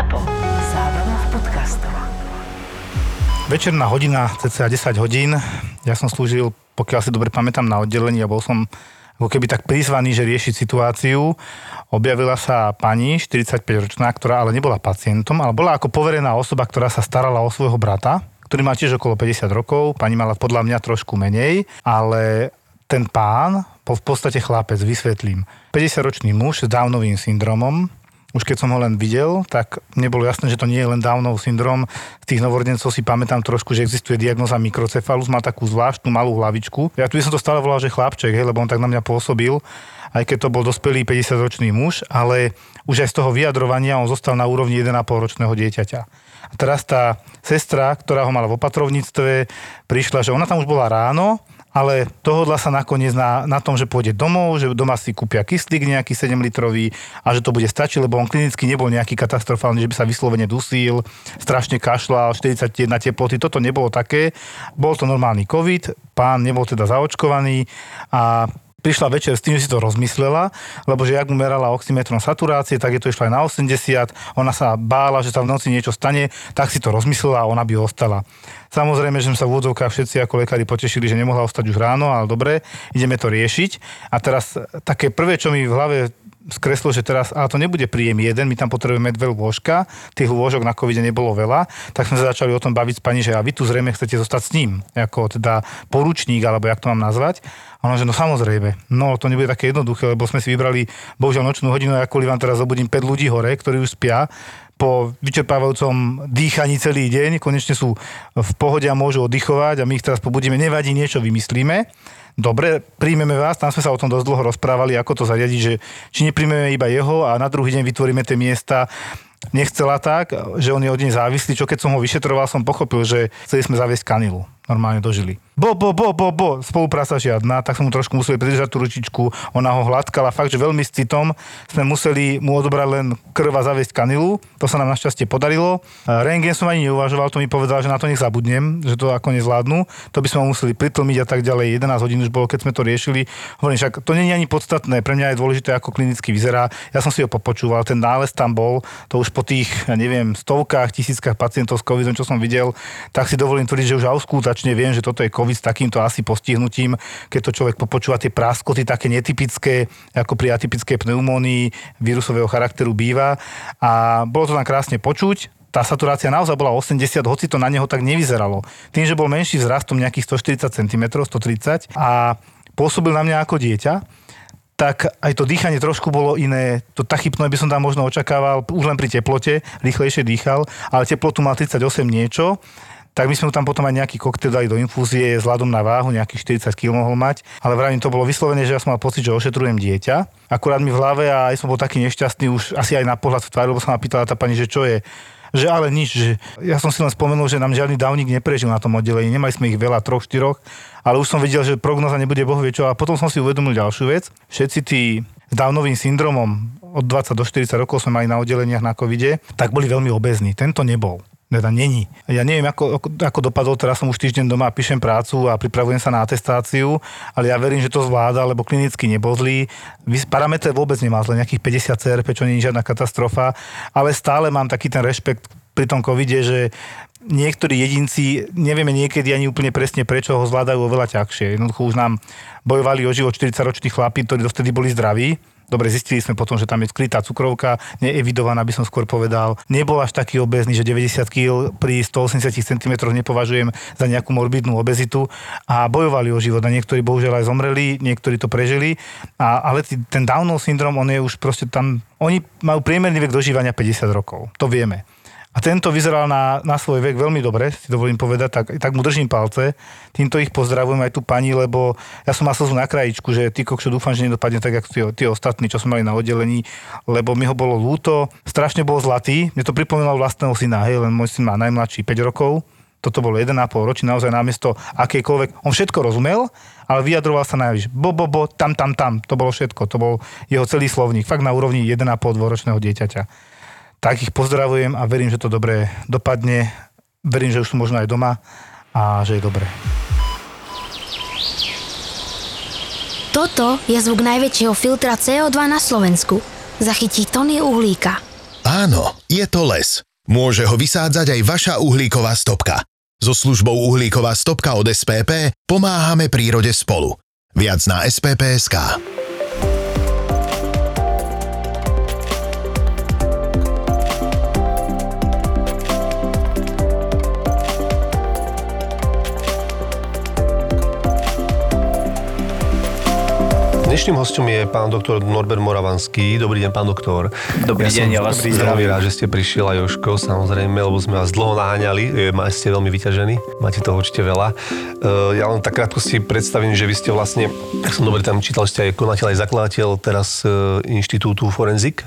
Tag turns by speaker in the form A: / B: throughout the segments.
A: Zapo. Zábrná v podcastov.
B: Večerná hodina, cca 10 hodín. Ja som slúžil, pokiaľ si dobre pamätám, na oddelení a bol som ako keby tak prizvaný, že riešiť situáciu. Objavila sa pani, 45-ročná, ktorá ale nebola pacientom, ale bola ako poverená osoba, ktorá sa starala o svojho brata, ktorý má tiež okolo 50 rokov. Pani mala podľa mňa trošku menej, ale ten pán bol v podstate chlapec, vysvetlím. 50-ročný muž s Downovým syndromom, už keď som ho len videl, tak nebolo jasné, že to nie je len Downov syndrom. Z tých novorodencov si pamätám trošku, že existuje diagnoza mikrocefalus, má takú zvláštnu malú hlavičku. Ja tu by som to stále volal, že chlapček, hej, lebo on tak na mňa pôsobil, aj keď to bol dospelý 50-ročný muž, ale už aj z toho vyjadrovania on zostal na úrovni 1,5 ročného dieťaťa. A teraz tá sestra, ktorá ho mala v opatrovníctve, prišla, že ona tam už bola ráno, ale dohodla sa nakoniec na, na tom, že pôjde domov, že doma si kúpia kyslík nejaký 7 litrový a že to bude stačiť, lebo on klinicky nebol nejaký katastrofálny, že by sa vyslovene dusil, strašne kašľal, 41 teploty, toto nebolo také. Bol to normálny COVID, pán nebol teda zaočkovaný a prišla večer s tým, že si to rozmyslela, lebo že ak mu merala oximetrom saturácie, tak je to išlo aj na 80, ona sa bála, že sa v noci niečo stane, tak si to rozmyslela a ona by ostala. Samozrejme, že sme sa v úvodzovkách všetci ako lekári potešili, že nemohla ostať už ráno, ale dobre, ideme to riešiť. A teraz také prvé, čo mi v hlave skreslo, že teraz, ale to nebude príjem jeden, my tam potrebujeme dve lôžka, tých lôžok na covide nebolo veľa, tak sme sa začali o tom baviť s pani, že a vy tu zrejme chcete zostať s ním, ako teda poručník, alebo jak to mám nazvať. A ona, že no samozrejme, no to nebude také jednoduché, lebo sme si vybrali bohužiaľ nočnú hodinu a kvôli vám teraz zobudím 5 ľudí hore, ktorí už spia, po vyčerpávajúcom dýchaní celý deň, konečne sú v pohode a môžu oddychovať a my ich teraz pobudíme, nevadí, niečo vymyslíme dobre, príjmeme vás, tam sme sa o tom dosť dlho rozprávali, ako to zariadiť, že či nepríjmeme iba jeho a na druhý deň vytvoríme tie miesta nechcela tak, že on je od nej závislý, čo keď som ho vyšetroval, som pochopil, že chceli sme zaviesť kanilu. Normálne dožili bo, bo, bo, bo, bo, spolupráca žiadna, tak sme mu trošku museli pridržať tú ručičku, ona ho hladkala, fakt, že veľmi s citom. Sme museli mu odobrať len krv a zaviesť kanilu, to sa nám našťastie podarilo. Rengen som ani neuvažoval, to mi povedal, že na to nech zabudnem, že to ako nezvládnu, to by sme museli pritlmiť a tak ďalej, 11 hodín už bolo, keď sme to riešili. Hovorím, však to nie je ani podstatné, pre mňa je dôležité, ako klinicky vyzerá. Ja som si ho popočúval, ten nález tam bol, to už po tých, ja neviem, stovkách, tisíckach pacientov s covidom, čo som videl, tak si dovolím tvrdiť, že už auskultačne viem, že toto je COVID S takýmto asi postihnutím, keď to človek popočúva tie praskoty také netypické, ako pri atypickej pneumónii vírusového charakteru býva. A bolo to tam krásne počuť, tá saturácia naozaj bola 80, hoci to na neho tak nevyzeralo. Tým, že bol menší vzrastom nejakých 140 cm, 130 a pôsobil na mňa ako dieťa, tak aj to dýchanie trošku bolo iné. To tachypnoe by som tam možno očakával už len pri teplote, rýchlejšie dýchal, ale teplotu mal 38 niečo tak my sme mu tam potom aj nejaký koktail dali do infúzie s hľadom na váhu, nejakých 40 kg mohol mať, ale vravím, to bolo vyslovene, že ja som mal pocit, že ošetrujem dieťa. Akurát mi v hlave a aj som bol taký nešťastný už asi aj na pohľad v tvári, lebo sa ma pýtala tá pani, že čo je že ale nič, že ja som si len spomenul, že nám žiadny dávnik neprežil na tom oddelení, nemali sme ich veľa, troch, štyroch, ale už som videl, že prognoza nebude boh vie a potom som si uvedomil ďalšiu vec. Všetci tí s Downovým syndromom od 20 do 40 rokov sme mali na oddeleniach na covide, tak boli veľmi obezní. Tento nebol teda není. Ja neviem, ako, ako, ako dopadol, teraz som už týždeň doma, píšem prácu a pripravujem sa na atestáciu, ale ja verím, že to zvláda, lebo klinicky nebol zlý. Parametre vôbec nemá zle, nejakých 50 CRP, čo nie je žiadna katastrofa, ale stále mám taký ten rešpekt pri tom covide, že niektorí jedinci, nevieme niekedy ani úplne presne prečo, ho zvládajú oveľa ťažšie. Jednoducho už nám bojovali o život 40-roční chlapi, ktorí dovtedy boli zdraví Dobre, zistili sme potom, že tam je skrytá cukrovka, neevidovaná by som skôr povedal. Nebol až taký obezný, že 90 kg pri 180 cm nepovažujem za nejakú morbidnú obezitu a bojovali o život. A niektorí bohužiaľ aj zomreli, niektorí to prežili. A, ale ten Downov syndrom, on je už proste tam, oni majú priemerný vek dožívania 50 rokov. To vieme. A tento vyzeral na, na svoj vek veľmi dobre, si dovolím povedať, tak, tak mu držím palce. Týmto ich pozdravujem aj tu pani, lebo ja som mal slzu na krajičku, že ty kokšo dúfam, že nedopadne tak, ako tí, tí ostatní, čo sme mali na oddelení, lebo mi ho bolo lúto. Strašne bol zlatý, mne to pripomínalo vlastného syna, hej, len môj syn má najmladší 5 rokov, toto bolo 1,5 ročí, naozaj namiesto akejkoľvek, on všetko rozumel, ale vyjadroval sa najvyš. Bo, bo, bo, tam, tam, tam, to bolo všetko, to bol jeho celý slovník, fakt na úrovni 1,5 dvoročného dieťaťa tak ich pozdravujem a verím, že to dobre dopadne. Verím, že už sú možno aj doma a že je dobre.
C: Toto je zvuk najväčšieho filtra CO2 na Slovensku. Zachytí tony uhlíka. Áno, je to les. Môže ho vysádzať aj vaša uhlíková stopka. So službou Uhlíková stopka od SPP pomáhame prírode spolu. Viac na spp.sk.
D: Dnešným hostom je pán doktor Norbert Moravanský. Dobrý deň, pán doktor.
E: Dobrý deň, ja vás
D: veľmi rád, že ste prišiel aj Joško, samozrejme, lebo sme vás dlho naháňali. E, Ste veľmi vyťažení, máte toho určite veľa. E, Ja len tak krátko si predstavím, že vy ste vlastne, ak som dobre tam čítal, ste aj konateľ, aj zakladateľ teraz e, Inštitútu Forenzik.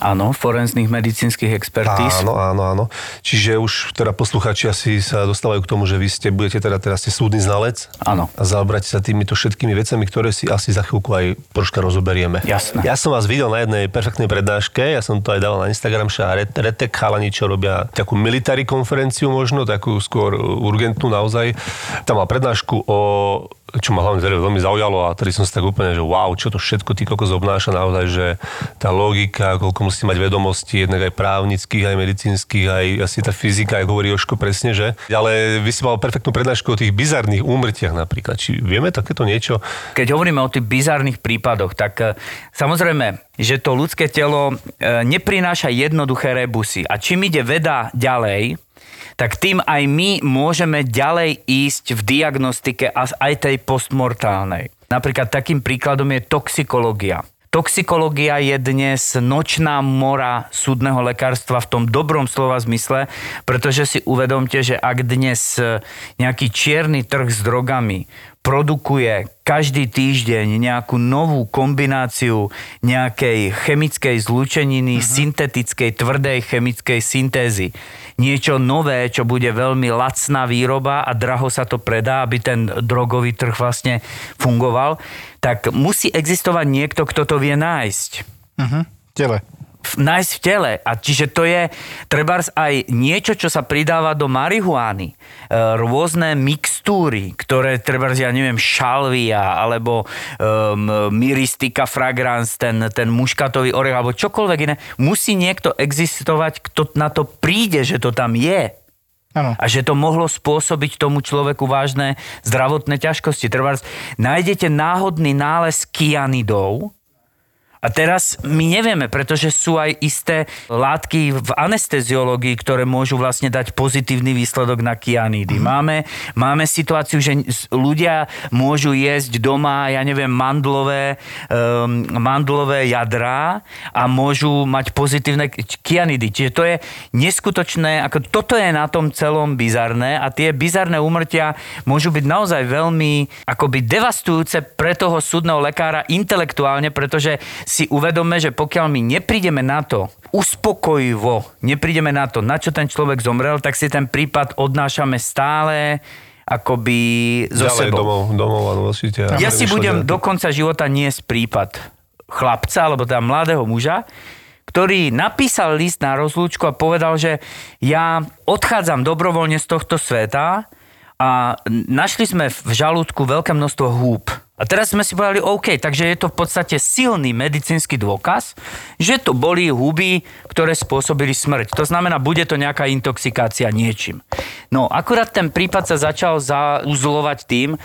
E: Áno, forenzných medicínskych expertíz.
D: Áno, áno, áno. Čiže už teda poslucháči asi sa dostávajú k tomu, že vy ste, budete teda teraz ste súdny znalec.
E: Áno.
D: A zaobrať sa týmito všetkými vecami, ktoré si asi za chvíľku aj troška rozoberieme.
E: Jasné.
D: Ja som vás videl na jednej perfektnej prednáške, ja som to aj dával na Instagram, že Retek chalani, čo robia takú military konferenciu možno, takú skôr urgentnú naozaj. Tam mal prednášku o čo ma hlavne teda veľmi zaujalo a tedy som si tak úplne, že wow, čo to všetko ty kokos obnáša naozaj, že tá logika, koľko musí mať vedomostí, jednak aj právnických, aj medicínskych, aj asi tá fyzika, ako hovorí Joško presne, že? Ale vy si mal perfektnú prednášku o tých bizarných úmrtiach napríklad. Či vieme takéto niečo?
E: Keď hovoríme o tých bizarných prípadoch, tak e, samozrejme, že to ľudské telo e, neprináša jednoduché rebusy. A čím ide veda ďalej, tak tým aj my môžeme ďalej ísť v diagnostike a aj tej postmortálnej. Napríklad takým príkladom je toxikológia. Toxikológia je dnes nočná mora súdneho lekárstva v tom dobrom slova zmysle, pretože si uvedomte, že ak dnes nejaký čierny trh s drogami produkuje každý týždeň nejakú novú kombináciu nejakej chemickej zlúčeniny, uh-huh. syntetickej, tvrdej chemickej syntézy. Niečo nové, čo bude veľmi lacná výroba a draho sa to predá, aby ten drogový trh vlastne fungoval, tak musí existovať niekto, kto to vie nájsť.
B: Uh-huh. Tele
E: nájsť v tele. A čiže to je trebárs aj niečo, čo sa pridáva do marihuány. E, rôzne mixtúry, ktoré trebárs, ja neviem, šalvia, alebo um, miristika fragrance, ten, ten muškatový orech, alebo čokoľvek iné. Musí niekto existovať, kto na to príde, že to tam je. Ano. A že to mohlo spôsobiť tomu človeku vážne zdravotné ťažkosti. Trebárs, nájdete náhodný nález kianidov, a teraz my nevieme, pretože sú aj isté látky v anesteziológii, ktoré môžu vlastne dať pozitívny výsledok na kianidy. Mm. Máme, máme situáciu, že ľudia môžu jesť doma, ja neviem, mandlové, um, mandlové jadrá a môžu mať pozitívne kianidy. Čiže to je neskutočné, ako toto je na tom celom bizarné a tie bizarné úmrtia môžu byť naozaj veľmi akoby devastujúce pre toho súdneho lekára intelektuálne, pretože si uvedome, že pokiaľ my neprídeme na to, uspokojivo neprídeme na to, na čo ten človek zomrel, tak si ten prípad odnášame stále akoby zo
D: Ďalej
E: sebou.
D: Domov, domov, áno, vlastne,
E: ja si budem do konca života niesť prípad chlapca, alebo teda mladého muža, ktorý napísal list na rozlúčku a povedal, že ja odchádzam dobrovoľne z tohto sveta a našli sme v žalúdku veľké množstvo húb. A teraz sme si povedali, OK, takže je to v podstate silný medicínsky dôkaz, že to boli huby, ktoré spôsobili smrť. To znamená, bude to nejaká intoxikácia niečím. No, akurát ten prípad sa začal zauzlovať tým,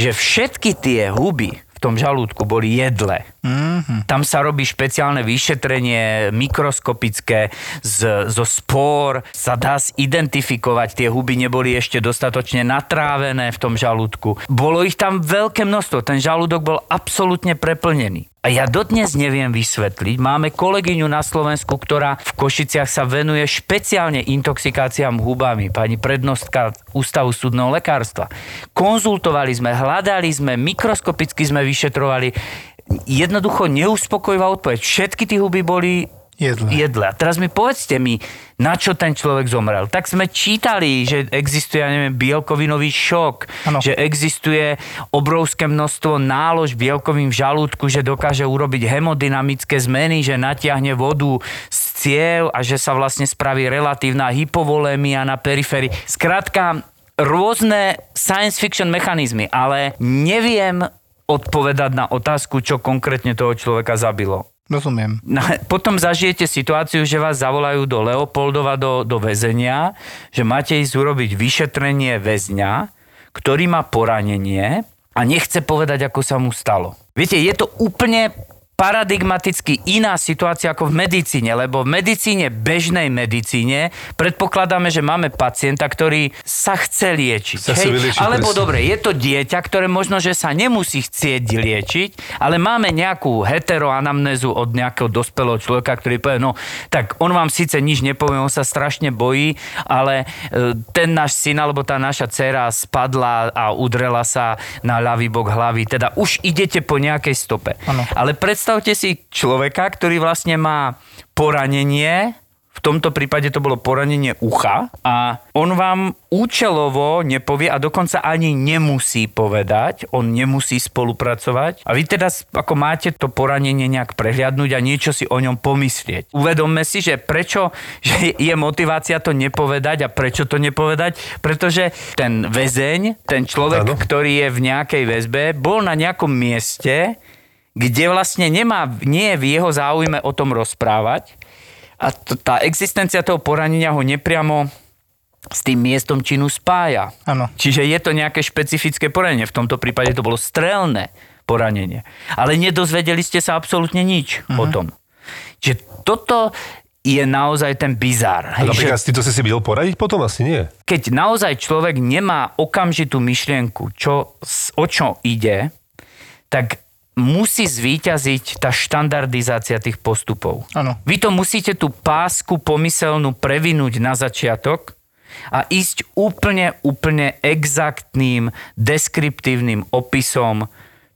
E: že všetky tie huby tom žalúdku boli jedle. Mm-hmm. Tam sa robí špeciálne vyšetrenie mikroskopické z, zo spór. Sa dá identifikovať, tie huby neboli ešte dostatočne natrávené v tom žalúdku. Bolo ich tam veľké množstvo, ten žalúdok bol absolútne preplnený. A ja dodnes neviem vysvetliť. Máme kolegyňu na Slovensku, ktorá v Košiciach sa venuje špeciálne intoxikáciám hubami. Pani prednostka Ústavu súdneho lekárstva. Konzultovali sme, hľadali sme, mikroskopicky sme vyšetrovali. Jednoducho neuspokojivá odpoveď. Všetky tie huby boli jedle. jedle. A teraz mi povedzte mi, na čo ten človek zomrel. Tak sme čítali, že existuje, ja neviem, bielkovinový šok, ano. že existuje obrovské množstvo nálož bielkovým v žalúdku, že dokáže urobiť hemodynamické zmeny, že natiahne vodu z ciev a že sa vlastne spraví relatívna hypovolémia na periférii. Skrátka, rôzne science fiction mechanizmy, ale neviem odpovedať na otázku, čo konkrétne toho človeka zabilo.
B: Rozumiem.
E: Potom zažijete situáciu, že vás zavolajú do Leopoldova do, do väzenia, že máte ísť urobiť vyšetrenie väzňa, ktorý má poranenie a nechce povedať, ako sa mu stalo. Viete, je to úplne paradigmaticky iná situácia ako v medicíne, lebo v medicíne, bežnej medicíne, predpokladáme, že máme pacienta, ktorý sa chce liečiť.
D: Chce si vyliečiť,
E: Alebo
D: presne.
E: dobre, je to dieťa, ktoré možno, že sa nemusí chcieť liečiť, ale máme nejakú heteroanamnézu od nejakého dospelého človeka, ktorý povie, no tak on vám síce nič nepovie, on sa strašne bojí, ale e, ten náš syn alebo tá naša dcera spadla a udrela sa na ľavý bok hlavy. Teda už idete po nejakej stope.
B: Áno.
E: Ale predstavte si človeka, ktorý vlastne má poranenie, v tomto prípade to bolo poranenie ucha a on vám účelovo nepovie a dokonca ani nemusí povedať, on nemusí spolupracovať a vy teda ako máte to poranenie nejak prehliadnúť a niečo si o ňom pomyslieť. Uvedomme si, že prečo že je motivácia to nepovedať a prečo to nepovedať, pretože ten väzeň, ten človek,
D: Áno.
E: ktorý je v nejakej väzbe, bol na nejakom mieste, kde vlastne nemá, nie je v jeho záujme o tom rozprávať a t- tá existencia toho poranenia ho nepriamo s tým miestom činu spája.
B: Áno.
E: Čiže je to nejaké špecifické poranenie. V tomto prípade to bolo strelné poranenie. Ale nedozvedeli ste sa absolútne nič uh-huh. o tom. Čiže toto je naozaj ten bizar.
D: A napríklad
E: že
D: si to si si videl poradiť potom? Asi nie.
E: keď naozaj človek nemá okamžitú myšlienku, čo, o čo ide, tak musí zvíťaziť tá štandardizácia tých postupov.
B: Áno.
E: Vy to musíte tú pásku pomyselnú previnúť na začiatok a ísť úplne, úplne exaktným, deskriptívnym opisom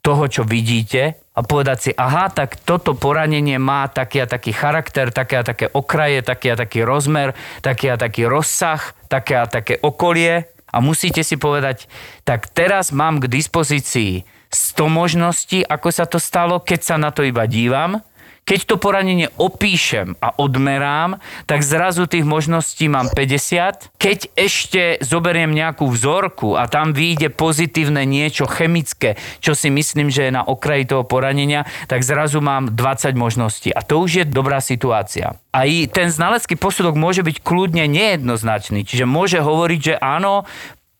E: toho, čo vidíte a povedať si, aha, tak toto poranenie má taký a taký charakter, také a také okraje, taký a taký rozmer, taký a taký rozsah, také a také okolie a musíte si povedať, tak teraz mám k dispozícii 100 možností, ako sa to stalo, keď sa na to iba dívam. Keď to poranenie opíšem a odmerám, tak zrazu tých možností mám 50. Keď ešte zoberiem nejakú vzorku a tam vyjde pozitívne niečo chemické, čo si myslím, že je na okraji toho poranenia, tak zrazu mám 20 možností. A to už je dobrá situácia. A i ten znalecký posudok môže byť kľudne nejednoznačný. Čiže môže hovoriť, že áno,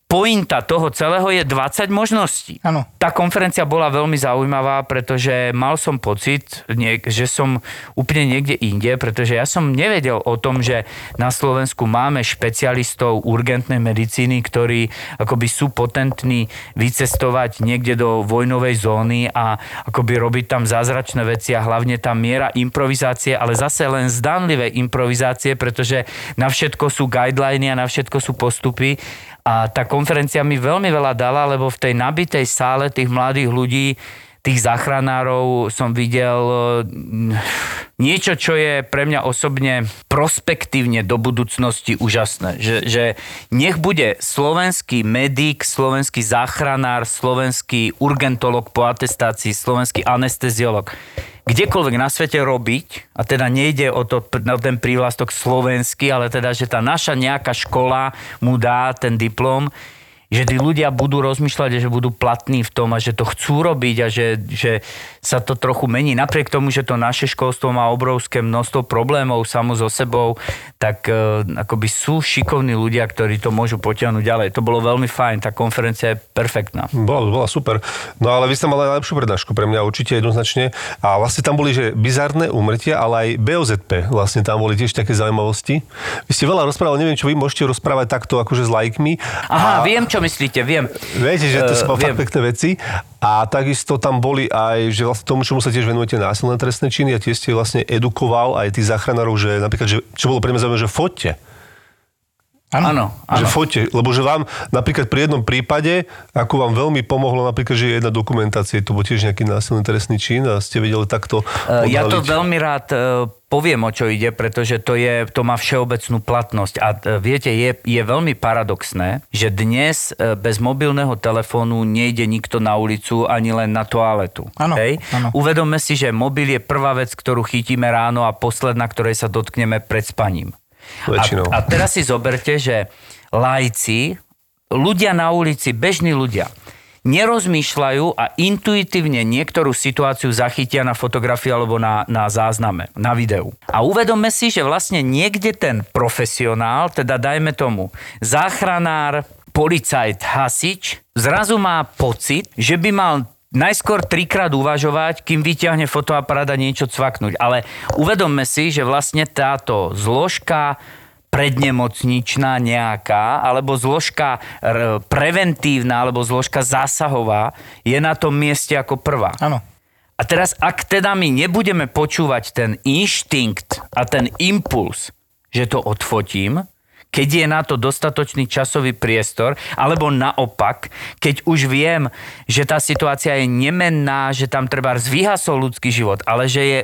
E: pointa toho celého je 20 možností.
B: Áno.
E: Tá konferencia bola veľmi zaujímavá, pretože mal som pocit, že som úplne niekde inde, pretože ja som nevedel o tom, že na Slovensku máme špecialistov urgentnej medicíny, ktorí akoby sú potentní vycestovať niekde do vojnovej zóny a akoby robiť tam zázračné veci a hlavne tá miera improvizácie, ale zase len zdanlivé improvizácie, pretože na všetko sú guideliny a na všetko sú postupy a tá konferencia mi veľmi veľa dala, lebo v tej nabitej sále tých mladých ľudí, tých záchranárov som videl mm, niečo, čo je pre mňa osobne prospektívne do budúcnosti úžasné. Že, že nech bude slovenský medic, slovenský záchranár, slovenský urgentolog po atestácii, slovenský anesteziolog kdekoľvek na svete robiť, a teda nejde o, to, o ten prívlastok slovenský, ale teda, že tá naša nejaká škola mu dá ten diplom, že tí ľudia budú rozmýšľať, že budú platní v tom a že to chcú robiť a že, že sa to trochu mení. Napriek tomu, že to naše školstvo má obrovské množstvo problémov samo so sebou, tak e, akoby sú šikovní ľudia, ktorí to môžu potiahnuť ďalej. To bolo veľmi fajn, tá konferencia je perfektná.
D: Bola, bola super. No ale vy ste mali najlepšiu prednášku pre mňa určite jednoznačne. A vlastne tam boli, že bizarné úmrtia, ale aj BOZP. Vlastne tam boli tiež také zaujímavosti. Vy ste veľa rozprávali, neviem, čo vy môžete rozprávať takto akože s lajkmi.
E: Aha,
D: A-
E: viem, čo myslíte, viem.
D: Viete, že to
E: Eh,
D: sú uh, fakt pekné veci. A takisto tam boli aj, že vlastne tomu, čomu sa tiež venujete násilné trestné činy a tiež ste vlastne edukoval aj tých záchranárov, že napríklad, že, čo bolo pre mňa zaujímavé, že foťte.
E: Áno,
D: Že
E: áno.
D: foťte, lebo že vám napríklad pri jednom prípade, ako vám veľmi pomohlo napríklad, že je jedna dokumentácia, to bol tiež nejaký násilný trestný čin a ste vedeli takto
E: Eh, Ja to
D: odhaliť.
E: veľmi rád eh, poviem, o čo ide, pretože to, je, to má všeobecnú platnosť. A eh, viete, je, je veľmi paradoxné, že dnes bez mobilného telefónu nejde nikto na ulicu ani len na toaletu.
B: Áno,
E: Hej?
B: áno.
E: Uvedomme si, že mobil je prvá vec, ktorú chytíme ráno a posledná, ktorej sa dotkneme pred spaním.
D: Väčšinou.
E: A, a teraz si zoberte, že lajci, ľudia na ulici, bežní ľudia, nerozmýšľajú a intuitívne niektorú situáciu zachytia na fotografii alebo na, na zázname, na videu. A uvedomme si, že vlastne niekde ten profesionál, teda dajme tomu záchranár, policajt, hasič, zrazu má pocit, že by mal najskôr trikrát uvažovať, kým vyťahne fotoaparát a niečo cvaknúť. Ale uvedomme si, že vlastne táto zložka prednemocničná nejaká, alebo zložka preventívna, alebo zložka zásahová je na tom mieste ako prvá.
B: Áno.
E: A teraz, ak teda my nebudeme počúvať ten inštinkt a ten impuls, že to odfotím, keď je na to dostatočný časový priestor, alebo naopak, keď už viem, že tá situácia je nemenná, že tam treba vyhasol ľudský život, ale že je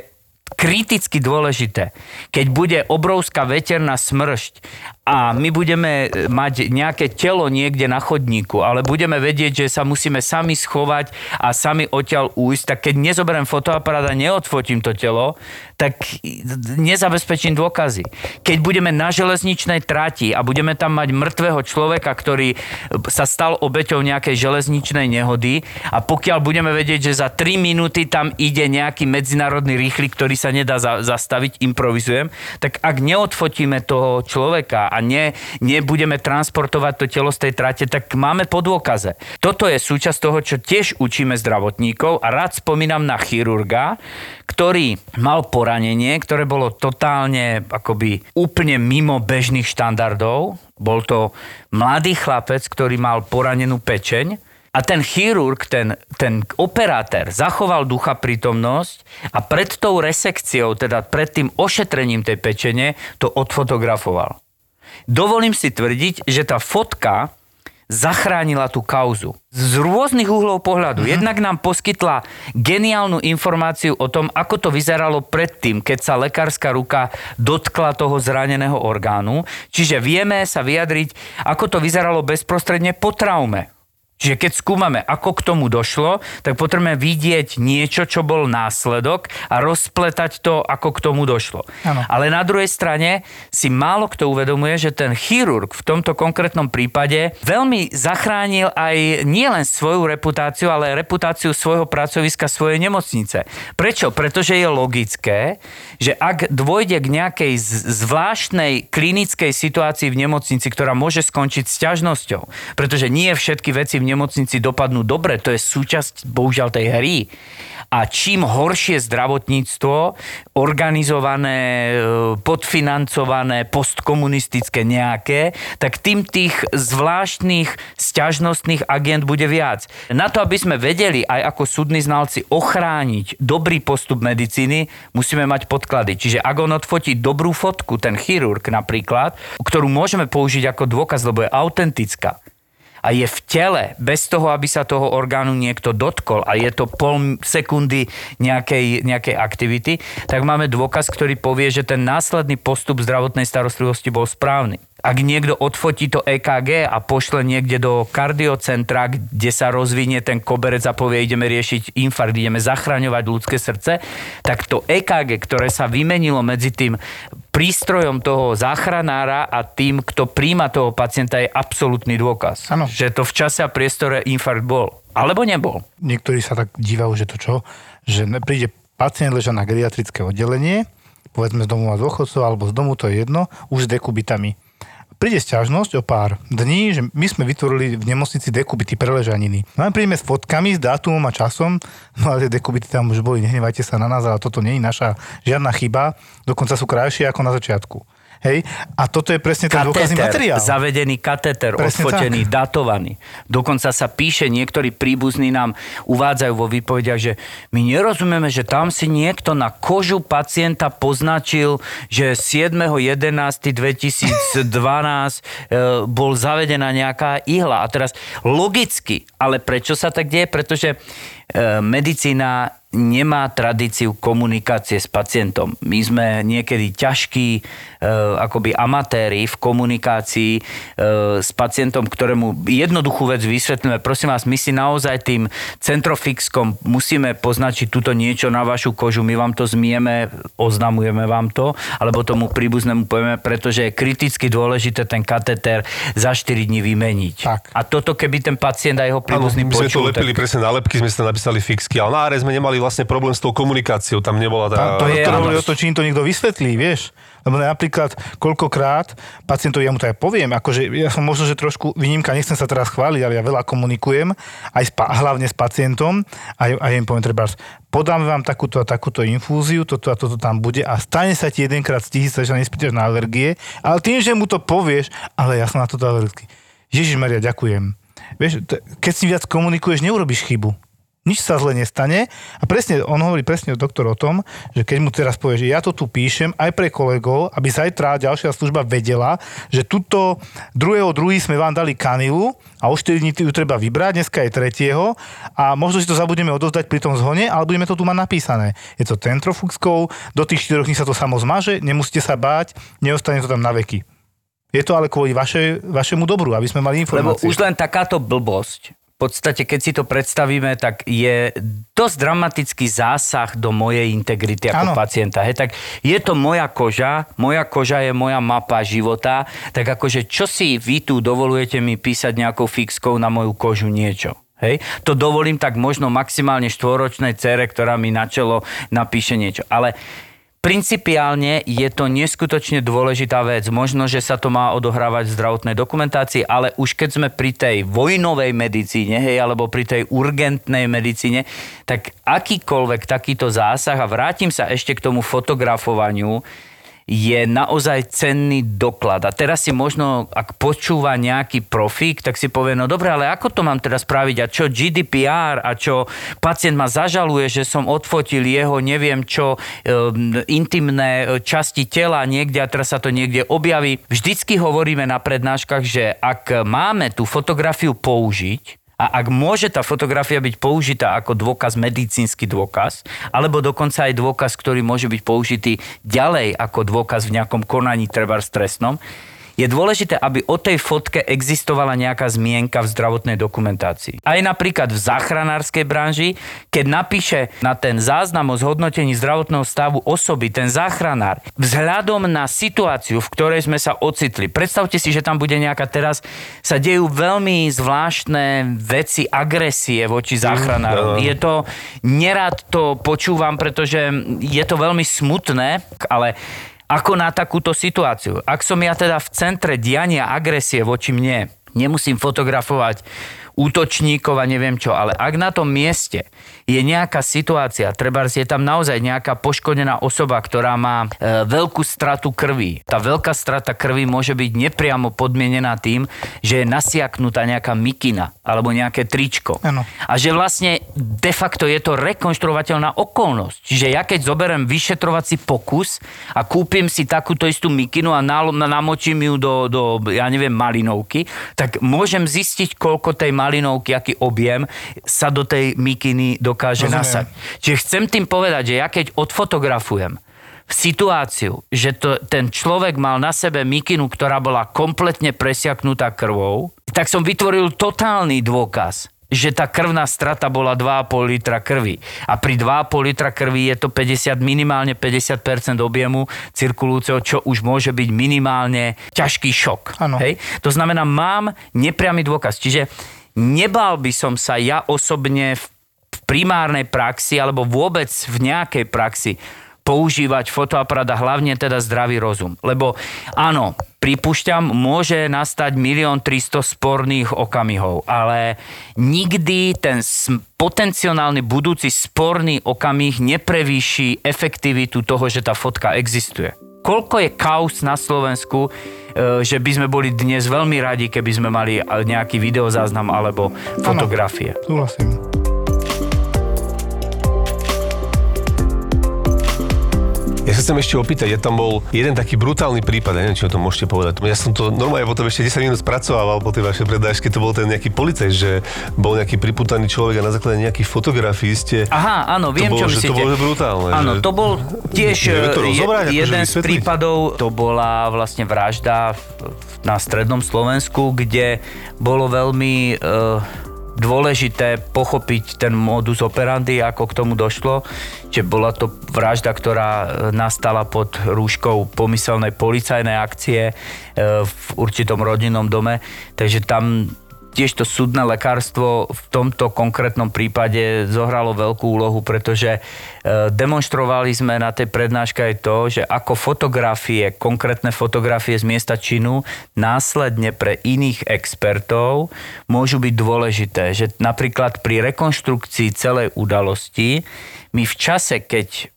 E: kriticky dôležité. Keď bude obrovská veterná smršť a my budeme e, mať nejaké telo niekde na chodníku, ale budeme vedieť, že sa musíme sami schovať a sami odtiaľ újsť, tak keď nezoberiem fotoaparát a neodfotím to telo, tak nezabezpečím dôkazy. Keď budeme na železničnej trati a budeme tam mať mŕtvého človeka, ktorý sa stal obeťou nejakej železničnej nehody a pokiaľ budeme vedieť, že za 3 minúty tam ide nejaký medzinárodný rýchlik, ktorý sa nedá za, zastaviť, improvizujem, tak ak neodfotíme toho človeka a ne, nebudeme transportovať to telo z tej trate, tak máme podôkaze. Toto je súčasť toho, čo tiež učíme zdravotníkov a rád spomínam na chirurga, ktorý mal poranenie, ktoré bolo totálne akoby úplne mimo bežných štandardov. Bol to mladý chlapec, ktorý mal poranenú pečeň a ten chirurg, ten, ten operátor zachoval ducha prítomnosť a pred tou resekciou, teda pred tým ošetrením tej pečene, to odfotografoval. Dovolím si tvrdiť, že tá fotka zachránila tú kauzu. Z rôznych uhlov pohľadu. Uh-huh. Jednak nám poskytla geniálnu informáciu o tom, ako to vyzeralo predtým, keď sa lekárska ruka dotkla toho zraneného orgánu. Čiže vieme sa vyjadriť, ako to vyzeralo bezprostredne po traume. Čiže keď skúmame, ako k tomu došlo, tak potrebujeme vidieť niečo, čo bol následok a rozpletať to, ako k tomu došlo. Ano. Ale na druhej strane si málo kto uvedomuje, že ten chirurg v tomto konkrétnom prípade veľmi zachránil aj nielen svoju reputáciu, ale reputáciu svojho pracoviska, svojej nemocnice. Prečo? Pretože je logické, že ak dôjde k nejakej zvláštnej klinickej situácii v nemocnici, ktorá môže skončiť s ťažnosťou, pretože nie všetky veci v nemocnici dopadnú dobre, to je súčasť bohužiaľ tej hry. A čím horšie zdravotníctvo, organizované, e, podfinancované, postkomunistické nejaké, tak tým tých zvláštnych sťažnostných agent bude viac. Na to, aby sme vedeli aj ako súdni znalci ochrániť dobrý postup medicíny, musíme mať podklady. Čiže ak on odfotí dobrú fotku, ten chirurg napríklad, ktorú môžeme použiť ako dôkaz, lebo je autentická, a je v tele, bez toho, aby sa toho orgánu niekto dotkol a je to pol sekundy nejakej, nejakej aktivity, tak máme dôkaz, ktorý povie, že ten následný postup zdravotnej starostlivosti bol správny. Ak niekto odfotí to EKG a pošle niekde do kardiocentra, kde sa rozvinie ten koberec a povie, ideme riešiť infarkt, ideme zachraňovať ľudské srdce, tak to EKG, ktoré sa vymenilo medzi tým prístrojom toho záchranára a tým, kto príjma toho pacienta, je absolútny dôkaz. Ano. Že to v čase a priestore infarkt bol. Alebo nebol.
B: Niektorí sa tak dívajú, že to čo? Že príde pacient leža na geriatrické oddelenie, povedzme z domova dôchodcov alebo z domu, to je jedno, už s dekubitami príde sťažnosť o pár dní, že my sme vytvorili v nemocnici dekubity preležaniny. No a príjeme s fotkami, s dátumom a časom, no ale tie dekubity tam už boli, nehnevajte sa na nás, ale toto nie je naša žiadna chyba, dokonca sú krajšie ako na začiatku. Hej? A toto je presne ten dôkazný materiál.
E: Zavedený katéter, presne odfotený, tak. datovaný. Dokonca sa píše, niektorí príbuzní nám uvádzajú vo výpovediach, že my nerozumieme, že tam si niekto na kožu pacienta poznačil, že 7.11.2012 e, bol zavedená nejaká ihla. A teraz logicky, ale prečo sa tak deje? Pretože medicína nemá tradíciu komunikácie s pacientom. My sme niekedy ťažkí, e, akoby amatéri v komunikácii e, s pacientom, ktorému jednoduchú vec vysvetlíme. Prosím vás, my si naozaj tým centrofixkom musíme poznačiť túto niečo na vašu kožu, my vám to zmieme, oznamujeme vám to, alebo tomu príbuznému povieme, pretože je kriticky dôležité ten kateter za 4 dní vymeniť.
B: Tak.
E: A toto, keby ten pacient a jeho príbuzný
D: my sme to
E: počul,
D: lepili
E: tak...
D: presne na lepky, sme tam napísali fixky, ale na áre sme nemali vlastne problém s tou komunikáciou, tam nebola tá...
B: To je
E: áno.
B: to, či im to niekto vysvetlí, vieš. Lebo napríklad, koľkokrát pacientovi, ja mu to aj poviem, akože ja som možno, že trošku výnimka, nechcem sa teraz chváliť, ale ja veľa komunikujem, aj s, hlavne s pacientom, a, a ja im poviem treba, podáme vám takúto a takúto infúziu, toto a toto tam bude a stane sa ti jedenkrát tisíc, že nespýtaš na alergie, ale tým, že mu to povieš, ale ja som na toto alergický. Ježiš Maria, ďakujem. Vieš, keď si viac komunikuješ, neurobiš chybu. Nič sa zle nestane. A presne, on hovorí presne doktor o tom, že keď mu teraz povie, že ja to tu píšem aj pre kolegov, aby zajtra ďalšia služba vedela, že tuto druhého druhý sme vám dali kanilu a o 4 dní ju treba vybrať, dneska je tretieho a možno si to zabudeme odozdať pri tom zhone, ale budeme to tu mať napísané. Je to tentrofuxkou, do tých 4 dní sa to samo zmaže, nemusíte sa báť, neostane to tam na veky. Je to ale kvôli vaše, vašemu dobru, aby sme mali
E: Lebo
B: informácie.
E: už len takáto blbosť, v podstate, keď si to predstavíme, tak je dosť dramatický zásah do mojej integrity ako
B: Áno.
E: pacienta. Hej, tak je to moja koža, moja koža je moja mapa života, tak akože čo si vy tu dovolujete mi písať nejakou fixkou na moju kožu niečo? Hej? To dovolím tak možno maximálne štvoročnej cere, ktorá mi na čelo napíše niečo. Ale Principiálne je to neskutočne dôležitá vec. Možno, že sa to má odohrávať v zdravotnej dokumentácii, ale už keď sme pri tej vojnovej medicíne, hej, alebo pri tej urgentnej medicíne, tak akýkoľvek takýto zásah, a vrátim sa ešte k tomu fotografovaniu, je naozaj cenný doklad. A teraz si možno, ak počúva nejaký profík, tak si povie, no dobre, ale ako to mám teraz spraviť? A čo GDPR? A čo pacient ma zažaluje, že som odfotil jeho neviem čo um, intimné časti tela niekde a teraz sa to niekde objaví. Vždycky hovoríme na prednáškach, že ak máme tú fotografiu použiť, a ak môže tá fotografia byť použitá ako dôkaz, medicínsky dôkaz, alebo dokonca aj dôkaz, ktorý môže byť použitý ďalej ako dôkaz v nejakom konaní treba stresnom, je dôležité, aby o tej fotke existovala nejaká zmienka v zdravotnej dokumentácii. Aj napríklad v záchranárskej branži, keď napíše na ten záznam o zhodnotení zdravotného stavu osoby, ten záchranár, vzhľadom na situáciu, v ktorej sme sa ocitli. Predstavte si, že tam bude nejaká teraz, sa dejú veľmi zvláštne veci, agresie voči záchranárom. Je to, nerad to počúvam, pretože je to veľmi smutné, ale ako na takúto situáciu. Ak som ja teda v centre diania agresie voči mne, nemusím fotografovať útočníkov a neviem čo, ale ak na tom mieste je nejaká situácia, treba je tam naozaj nejaká poškodená osoba, ktorá má e, veľkú stratu krvi. Tá veľká strata krvi môže byť nepriamo podmienená tým, že je nasiaknutá nejaká mikina alebo nejaké tričko.
B: Áno.
E: A že vlastne de facto je to rekonštruovateľná okolnosť. Čiže ja keď zoberiem vyšetrovací pokus a kúpim si takúto istú mikinu a namočím ju do, do, ja neviem, malinovky, tak môžem zistiť, koľko tej malinovky, aký objem sa do tej mikiny dokáže
B: Rozumiem.
E: nasať. Čiže chcem tým povedať, že ja keď odfotografujem situáciu, že to, ten človek mal na sebe mikinu, ktorá bola kompletne presiaknutá krvou, tak som vytvoril totálny dôkaz, že tá krvná strata bola 2,5 litra krvi. A pri 2,5 litra krvi je to 50, minimálne 50% objemu cirkulujúceho, čo už môže byť minimálne ťažký šok. Hej? To znamená, mám nepriamy dôkaz. Čiže nebal by som sa ja osobne v v primárnej praxi alebo vôbec v nejakej praxi používať fotoaparát a hlavne teda zdravý rozum. Lebo áno, pripúšťam, môže nastať milión 300 sporných okamihov, ale nikdy ten potenciálny budúci sporný okamih neprevýši efektivitu toho, že tá fotka existuje. Koľko je kaus na Slovensku, e, že by sme boli dnes veľmi radi, keby sme mali nejaký videozáznam alebo fotografie.
B: Súhlasím.
D: Ja sa chcem ešte opýtať, ja tam bol jeden taký brutálny prípad, ja neviem, či o tom môžete povedať. Ja som to normálne potom ešte 10 minút spracovával po tej vašej prednáške, to bol ten nejaký policaj, že bol nejaký priputaný človek a na základe nejakých fotografií ste...
E: Aha, áno, viem,
D: to bolo,
E: čo myslíte.
D: To bolo brutálne.
E: Áno,
D: že...
E: to bol tiež
D: to
E: je-
D: rozobrať, akože
E: jeden z prípadov, to bola vlastne vražda na strednom Slovensku, kde bolo veľmi e, dôležité pochopiť ten modus operandi, ako k tomu došlo. Čiže bola to vražda, ktorá e, nastala pod rúškou pomyselnej policajnej akcie e, v určitom rodinnom dome. Takže tam tiež to súdne lekárstvo v tomto konkrétnom prípade zohralo veľkú úlohu, pretože e, demonstrovali sme na tej prednáške aj to, že ako fotografie, konkrétne fotografie z miesta činu následne pre iných expertov môžu byť dôležité. Že napríklad pri rekonštrukcii celej udalosti my v čase, keď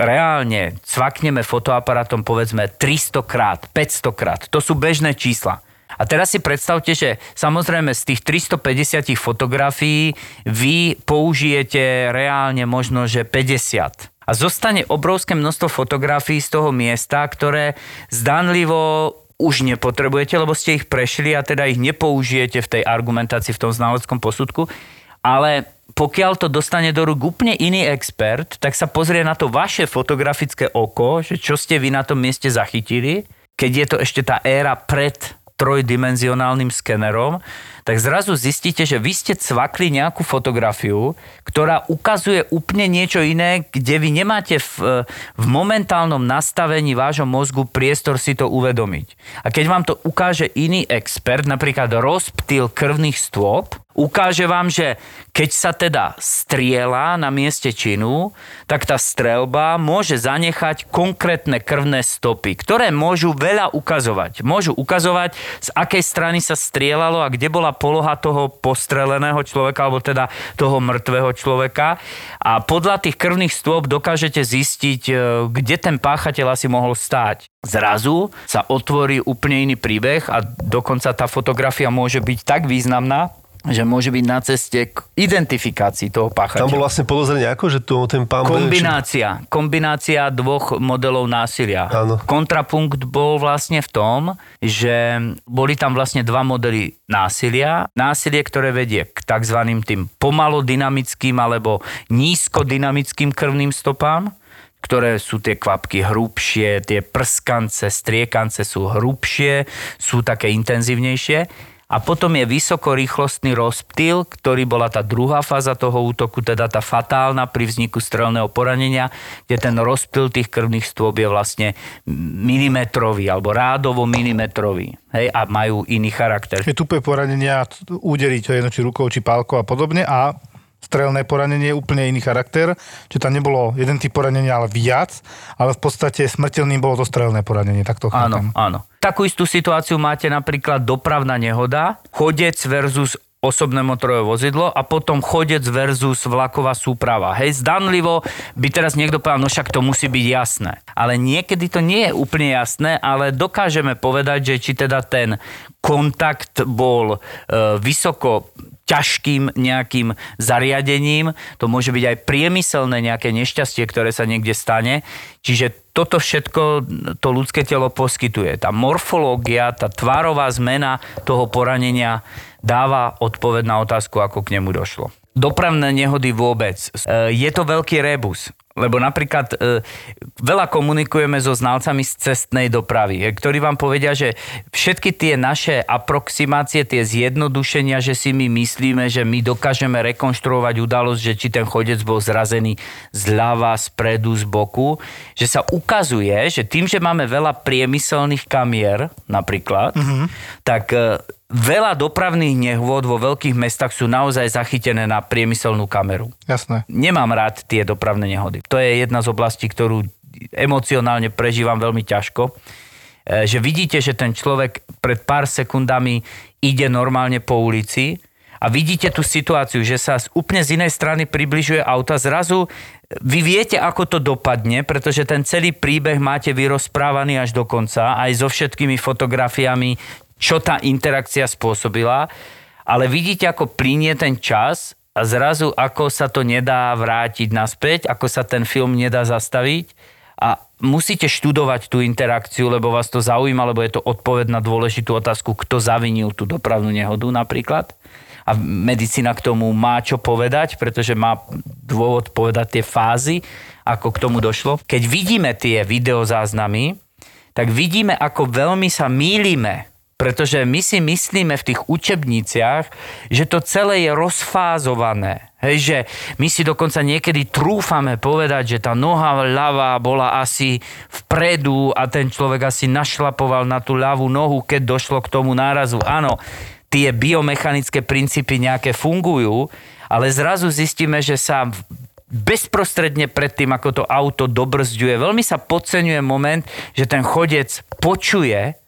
E: reálne cvakneme fotoaparátom povedzme 300 krát, 500 krát. To sú bežné čísla. A teraz si predstavte, že samozrejme z tých 350 fotografií vy použijete reálne možno, že 50. A zostane obrovské množstvo fotografií z toho miesta, ktoré zdanlivo už nepotrebujete, lebo ste ich prešli a teda ich nepoužijete v tej argumentácii, v tom znaleckom posudku. Ale pokiaľ to dostane do rúk úplne iný expert, tak sa pozrie na to vaše fotografické oko, že čo ste vy na tom mieste zachytili, keď je to ešte tá éra pred trojdimenzionálnym skenerom, tak zrazu zistíte, že vy ste cvakli nejakú fotografiu, ktorá ukazuje úplne niečo iné, kde vy nemáte v, v momentálnom nastavení vášho mozgu priestor si to uvedomiť. A keď vám to ukáže iný expert, napríklad rozptýl krvných stôp, ukáže vám, že keď sa teda striela na mieste činu, tak tá strelba môže zanechať konkrétne krvné stopy, ktoré môžu veľa ukazovať. Môžu ukazovať, z akej strany sa strieľalo a kde bola poloha toho postreleného človeka, alebo teda toho mŕtvého človeka. A podľa tých krvných stôp dokážete zistiť, e, kde ten páchateľ asi mohol stáť. Zrazu sa otvorí úplne iný príbeh a dokonca tá fotografia môže byť tak významná, že môže byť na ceste k identifikácii toho páchateľa.
D: Tam bolo vlastne podozrenie ako, že to, ten pán...
E: Kombinácia. Kombinácia dvoch modelov násilia.
D: Áno.
E: Kontrapunkt bol vlastne v tom, že boli tam vlastne dva modely násilia. Násilie, ktoré vedie k tzv. tým pomalodynamickým alebo nízkodynamickým krvným stopám, ktoré sú tie kvapky hrubšie, tie prskance, striekance sú hrubšie, sú také intenzívnejšie. A potom je vysokorýchlostný rozptýl, ktorý bola tá druhá fáza toho útoku, teda tá fatálna pri vzniku strelného poranenia, kde ten rozptyl tých krvných stôp je vlastne milimetrový alebo rádovo milimetrový. Hej, a majú iný charakter.
B: Je tupé poranenia, údery, čo je či rukou, či pálkou a podobne a strelné poranenie úplne iný charakter, že tam nebolo jeden typ poranenia, ale viac, ale v podstate smrteľným bolo to strelné poranenie, tak to chápem.
E: Áno, áno. Takú istú situáciu máte napríklad dopravná nehoda, chodec versus osobné motorové vozidlo a potom chodec versus vlaková súprava. Hej, zdanlivo by teraz niekto povedal, no však to musí byť jasné. Ale niekedy to nie je úplne jasné, ale dokážeme povedať, že či teda ten kontakt bol e, vysoko ťažkým nejakým zariadením, to môže byť aj priemyselné nejaké nešťastie, ktoré sa niekde stane. Čiže toto všetko to ľudské telo poskytuje. Tá morfológia, tá tvárová zmena toho poranenia dáva odpoveď na otázku, ako k nemu došlo. Dopravné nehody vôbec. E, Je to veľký rebus. Lebo napríklad e, veľa komunikujeme so znalcami z cestnej dopravy, e, ktorí vám povedia, že všetky tie naše aproximácie, tie zjednodušenia, že si my myslíme, že my dokážeme rekonštruovať udalosť, že či ten chodec bol zrazený zľava, spredu, z boku, že sa ukazuje, že tým, že máme veľa priemyselných kamier napríklad, tak e, veľa dopravných nehôd vo veľkých mestách sú naozaj zachytené na priemyselnú kameru
B: Jasné.
E: nemám rád tie dopravné nehody. To je jedna z oblastí, ktorú emocionálne prežívam veľmi ťažko. E, Že vidíte, že ten človek pred pár sekundami ide normálne po ulici a vidíte tú situáciu, že sa úplne z inej strany približuje auta, zrazu vy viete, ako to dopadne, pretože ten celý príbeh máte vyrozprávaný až do konca, aj so všetkými fotografiami, čo tá interakcia spôsobila, ale vidíte, ako plinie ten čas a zrazu ako sa to nedá vrátiť naspäť, ako sa ten film nedá zastaviť a musíte študovať tú interakciu, lebo vás to zaujíma, lebo je to odpoveď na dôležitú otázku, kto zavinil tú dopravnú nehodu napríklad. A medicína k tomu má čo povedať, pretože má dôvod povedať tie fázy, ako k tomu došlo. Keď vidíme tie videozáznamy, tak vidíme, ako veľmi sa mýlime pretože my si myslíme v tých učebniciach, že to celé je rozfázované. Hej, že my si dokonca niekedy trúfame povedať, že tá noha ľavá bola asi vpredu a ten človek asi našlapoval na tú ľavú nohu, keď došlo k tomu nárazu. Áno, tie biomechanické princípy nejaké fungujú, ale zrazu zistíme, že sa bezprostredne pred tým, ako to auto dobrzďuje, veľmi sa podceňuje moment, že ten chodec počuje,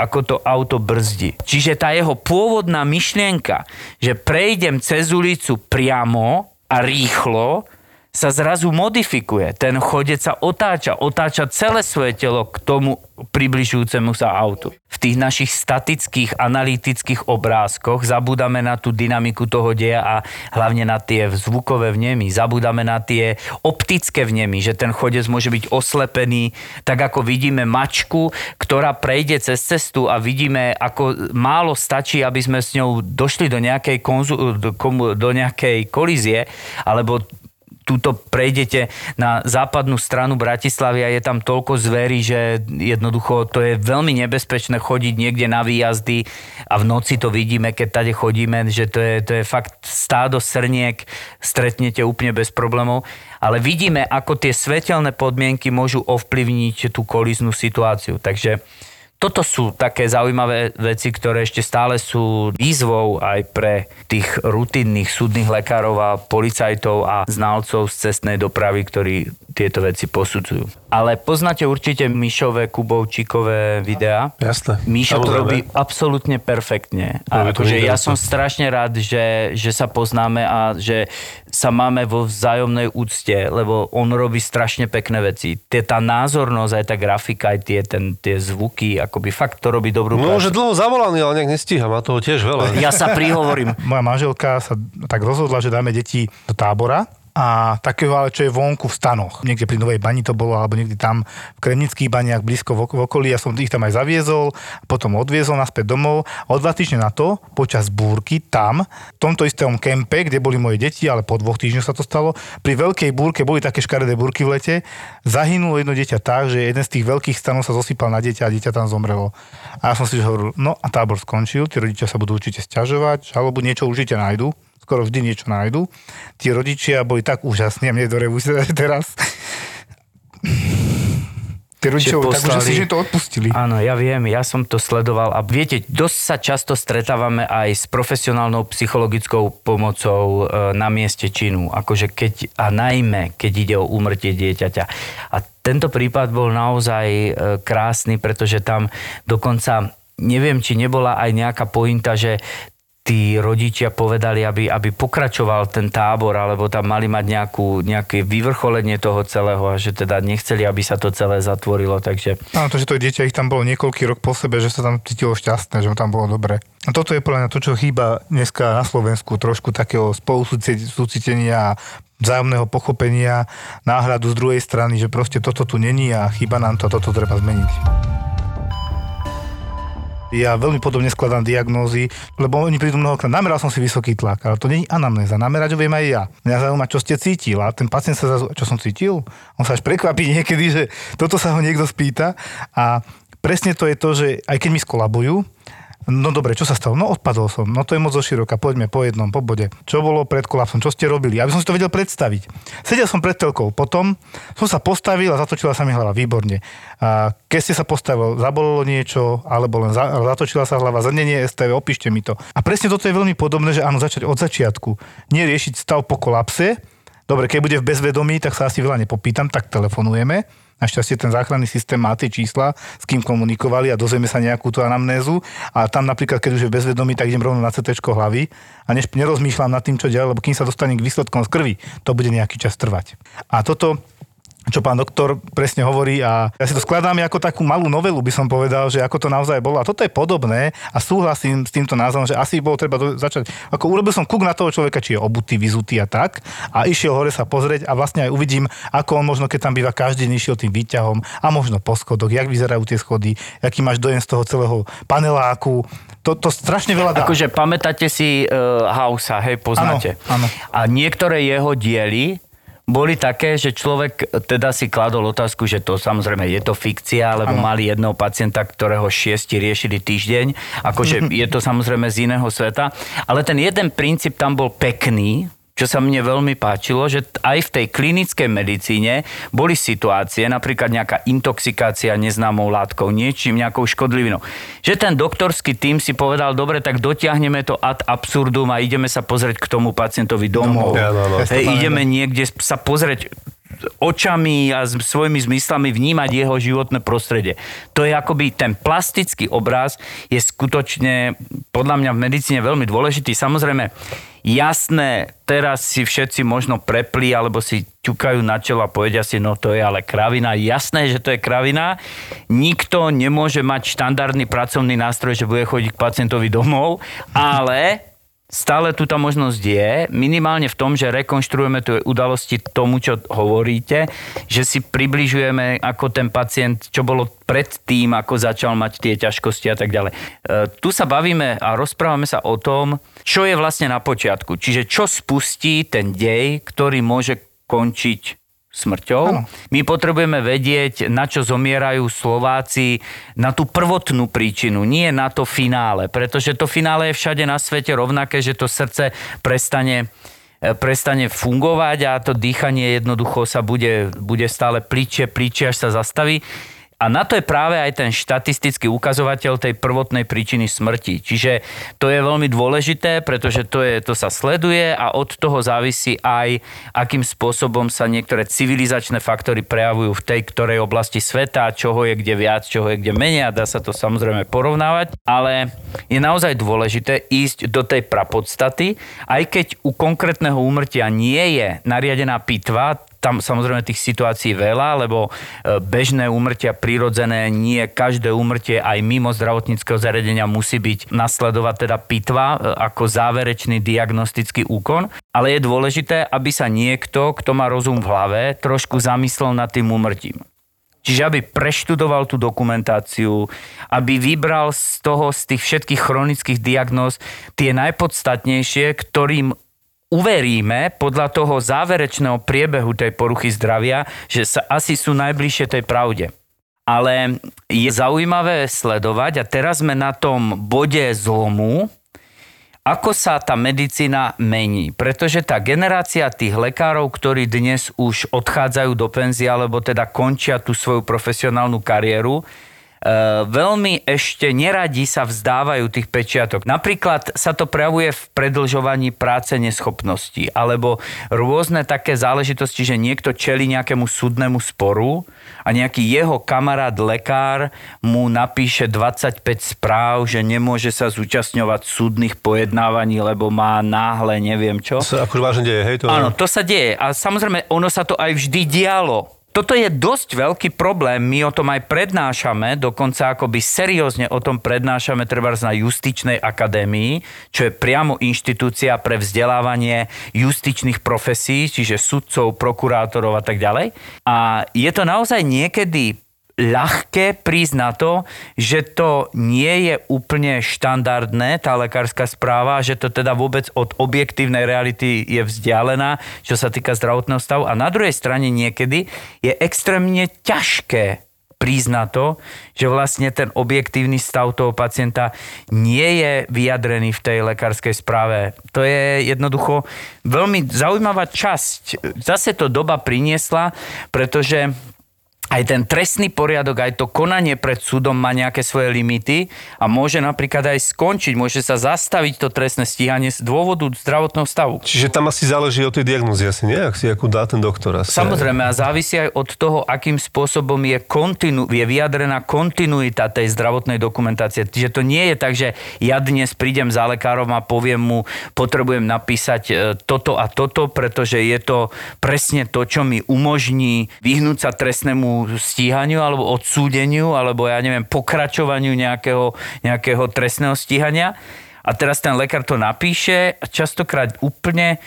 E: ako to auto brzdí. Čiže tá jeho pôvodná myšlienka, že prejdem cez ulicu priamo a rýchlo, sa zrazu modifikuje. Ten chodec sa otáča, otáča celé svoje telo k tomu približujúcemu sa autu. V tých našich statických, analytických obrázkoch zabúdame na tú dynamiku toho deja a hlavne na tie zvukové vnemy. Zabúdame na tie optické vnemy, že ten chodec môže byť oslepený, tak ako vidíme mačku, ktorá prejde cez cestu a vidíme, ako málo stačí, aby sme s ňou došli do nejakej, konzu, do, do nejakej kolízie, alebo túto prejdete na západnú stranu Bratislavy a je tam toľko zverí, že jednoducho to je veľmi nebezpečné chodiť niekde na výjazdy a v noci to vidíme, keď tade chodíme, že to je, to je fakt stádo srniek, stretnete úplne bez problémov. Ale vidíme, ako tie svetelné podmienky môžu ovplyvniť tú kolíznú situáciu. Takže toto sú také zaujímavé veci, ktoré ešte stále sú výzvou aj pre tých rutinných súdnych lekárov a policajtov a znalcov z cestnej dopravy, ktorí tieto veci posudzujú. Ale poznáte určite Mišové, Kubovčíkové videá.
D: Jasné.
E: Mišo to robí absolútne perfektne. A akože ja som strašne rád, že, že sa poznáme a že sa máme vo vzájomnej úcte, lebo on robí strašne pekné veci. Tie, tá názornosť, aj tá grafika, aj tie, ten, tie zvuky, akoby fakt to robí dobrú
D: No,
E: prácu.
D: že dlho zavolaný, ale nejak nestíha, má toho tiež veľa.
E: Ja sa prihovorím.
B: Moja manželka sa tak rozhodla, že dáme deti do tábora a takého ale, čo je vonku v stanoch. Niekde pri Novej bani to bolo, alebo niekde tam v Kremnických baniach blízko v ok- v okolí. Ja som ich tam aj zaviezol, potom odviezol naspäť domov. O dva týždne na to, počas búrky, tam, v tomto istom kempe, kde boli moje deti, ale po dvoch týždňoch sa to stalo, pri veľkej búrke, boli také škaredé búrky v lete, zahynulo jedno dieťa tak, že jeden z tých veľkých stanov sa zosypal na dieťa a dieťa tam zomrelo. A ja som si hovoril, no a tábor skončil, tí rodičia sa budú určite sťažovať, alebo niečo určite nájdu skoro vždy niečo nájdu. Tí rodičia boli tak úžasní a mne do teraz. Tí rodičia boli tak
E: poslali-
B: úžasní, že to odpustili.
E: Áno, ja viem, ja som to sledoval a viete, dosť sa často stretávame aj s profesionálnou psychologickou pomocou e, na mieste činu, akože keď, a najmä, keď ide o úmrtie dieťaťa. A tento prípad bol naozaj e, krásny, pretože tam dokonca neviem, či nebola aj nejaká pointa, že tí rodičia povedali, aby, aby pokračoval ten tábor, alebo tam mali mať nejakú, nejaké vyvrcholenie toho celého a že teda nechceli, aby sa to celé zatvorilo, takže
B: Áno, to, že to dieťa ich tam bolo niekoľký rok po sebe, že sa tam cítilo šťastné, že mu tam bolo dobre. A toto je podľa mňa to, čo chýba dneska na Slovensku, trošku takého spolusúcitenia a vzájomného pochopenia, náhľadu z druhej strany, že proste toto tu není a chýba nám to, toto treba zmeniť. Ja veľmi podobne skladám diagnózy, lebo oni prídu mnohokrát, nameral som si vysoký tlak, ale to není anamnéza, namerať ho viem aj ja. Mňa zaujíma, čo ste cítil a ten pacient sa zrazu, čo som cítil? On sa až prekvapí niekedy, že toto sa ho niekto spýta a presne to je to, že aj keď mi skolabujú, No dobre, čo sa stalo? No odpadol som. No to je moc zoširoka. Poďme po jednom, po bode. Čo bolo pred kolapsom? Čo ste robili? Aby som si to vedel predstaviť. Sedel som pred telkou. Potom som sa postavil a zatočila sa mi hlava. Výborne. A keď ste sa postavil, zabolelo niečo, alebo len za, zatočila sa hlava, zrnenie STV, opíšte mi to. A presne toto je veľmi podobné, že áno, začať od začiatku. Nie riešiť stav po kolapse. Dobre, keď bude v bezvedomí, tak sa asi veľa nepopýtam, tak telefonujeme. Našťastie ten záchranný systém má tie čísla, s kým komunikovali a dozvieme sa nejakú tú anamnézu. A tam napríklad, keď už je v bezvedomí, tak idem rovno na CT hlavy a než, nerozmýšľam nad tým, čo ďalej, lebo kým sa dostane k výsledkom z krvi, to bude nejaký čas trvať. A toto čo pán doktor presne hovorí a ja si to skladám ako takú malú novelu, by som povedal, že ako to naozaj bolo. A toto je podobné a súhlasím s týmto názorom, že asi bolo treba do, začať, ako urobil som kuk na toho človeka, či je obutý, vyzutý a tak a išiel hore sa pozrieť a vlastne aj uvidím, ako on možno, keď tam býva každý deň išiel tým výťahom a možno po schodoch, jak vyzerajú tie schody, aký máš dojem z toho celého paneláku. To, to strašne veľa dá.
E: Akože pamätáte si uh, Hausa, hej, poznáte.
B: Áno, áno.
E: A niektoré jeho diely boli také, že človek teda si kladol otázku, že to samozrejme je to fikcia, lebo
B: Áno.
E: mali jedného pacienta, ktorého šiesti riešili týždeň. Akože je to samozrejme z iného sveta. Ale ten jeden princíp tam bol pekný, čo sa mne veľmi páčilo, že aj v tej klinickej medicíne boli situácie, napríklad nejaká intoxikácia neznámou látkou, niečím, nejakou škodlivinou. Že ten doktorský tým si povedal, dobre, tak dotiahneme to ad absurdum a ideme sa pozrieť k tomu pacientovi domov.
D: Áno, áno.
E: Hej, ideme niekde sa pozrieť očami a s svojimi zmyslami vnímať jeho životné prostredie. To je akoby ten plastický obraz je skutočne podľa mňa v medicíne veľmi dôležitý. Samozrejme, jasné, teraz si všetci možno prepli alebo si ťukajú na čelo a povedia si, no to je ale kravina. Jasné, že to je kravina. Nikto nemôže mať štandardný pracovný nástroj, že bude chodiť k pacientovi domov, ale Stále tu tá možnosť je, minimálne v tom, že rekonštruujeme tie udalosti tomu, čo hovoríte, že si približujeme ako ten pacient, čo bolo pred tým, ako začal mať tie ťažkosti a tak ďalej. E, tu sa bavíme a rozprávame sa o tom, čo je vlastne na počiatku. Čiže čo spustí ten dej, ktorý môže končiť smrťou.
B: Áno.
E: My potrebujeme vedieť, na čo zomierajú Slováci, na tú prvotnú príčinu, nie na to finále, pretože to finále je všade na svete rovnaké, že to srdce prestane e, prestane fungovať a to dýchanie jednoducho sa bude, bude stále pličie, pličie, až sa zastaví. A na to je práve aj ten štatistický ukazovateľ tej prvotnej príčiny smrti. Čiže to je veľmi dôležité, pretože to, je, to sa sleduje a od toho závisí aj, akým spôsobom sa niektoré civilizačné faktory prejavujú v tej ktorej oblasti sveta, čoho je kde viac, čoho je kde menej a dá sa to samozrejme porovnávať. Ale je naozaj dôležité ísť do tej prapodstaty, aj keď u konkrétneho úmrtia nie je nariadená pitva, tam samozrejme tých situácií veľa, lebo e, bežné úmrtia prirodzené, nie každé úmrtie aj mimo zdravotníckého zariadenia musí byť nasledovať teda pitva e, ako záverečný diagnostický úkon, ale je dôležité, aby sa niekto, kto má rozum v hlave, trošku zamyslel nad tým úmrtím. Čiže aby preštudoval tú dokumentáciu, aby vybral z toho, z tých všetkých chronických diagnóz tie najpodstatnejšie, ktorým uveríme podľa toho záverečného priebehu tej poruchy zdravia, že sa asi sú najbližšie tej pravde. Ale je zaujímavé sledovať a teraz sme na tom bode zlomu, ako sa tá medicína mení. Pretože tá generácia tých lekárov, ktorí dnes už odchádzajú do penzie, alebo teda končia tú svoju profesionálnu kariéru, veľmi ešte neradi sa vzdávajú tých pečiatok. Napríklad sa to prejavuje v predlžovaní práce neschopnosti, alebo rôzne také záležitosti, že niekto čeli nejakému súdnemu sporu a nejaký jeho kamarát lekár mu napíše 25 správ, že nemôže sa zúčastňovať súdnych pojednávaní, lebo má náhle neviem čo.
D: To sa akože vážne deje, hej? To...
E: Áno, to sa deje. A samozrejme, ono sa to aj vždy dialo. Toto je dosť veľký problém, my o tom aj prednášame, dokonca akoby seriózne o tom prednášame treba na Justičnej akadémii, čo je priamo inštitúcia pre vzdelávanie justičných profesí, čiže sudcov, prokurátorov a tak ďalej. A je to naozaj niekedy ľahké prísť na to, že to nie je úplne štandardné, tá lekárska správa, že to teda vôbec od objektívnej reality je vzdialená, čo sa týka zdravotného stavu. A na druhej strane niekedy je extrémne ťažké prísť to, že vlastne ten objektívny stav toho pacienta nie je vyjadrený v tej lekárskej správe. To je jednoducho veľmi zaujímavá časť. Zase to doba priniesla, pretože aj ten trestný poriadok, aj to konanie pred súdom má nejaké svoje limity a môže napríklad aj skončiť, môže sa zastaviť to trestné stíhanie z dôvodu zdravotného stavu.
D: Čiže tam asi záleží od tej diagnózy, asi nie? Ak si akú dá ten doktor. Asi.
E: Samozrejme a závisí aj od toho, akým spôsobom je, kontinu, je vyjadrená kontinuita tej zdravotnej dokumentácie. Čiže to nie je tak, že ja dnes prídem za lekárom a poviem mu, potrebujem napísať e, toto a toto, pretože je to presne to, čo mi umožní vyhnúť sa trestnému stíhaniu alebo odsúdeniu alebo ja neviem, pokračovaniu nejakého, nejakého trestného stíhania. A teraz ten lekár to napíše a častokrát úplne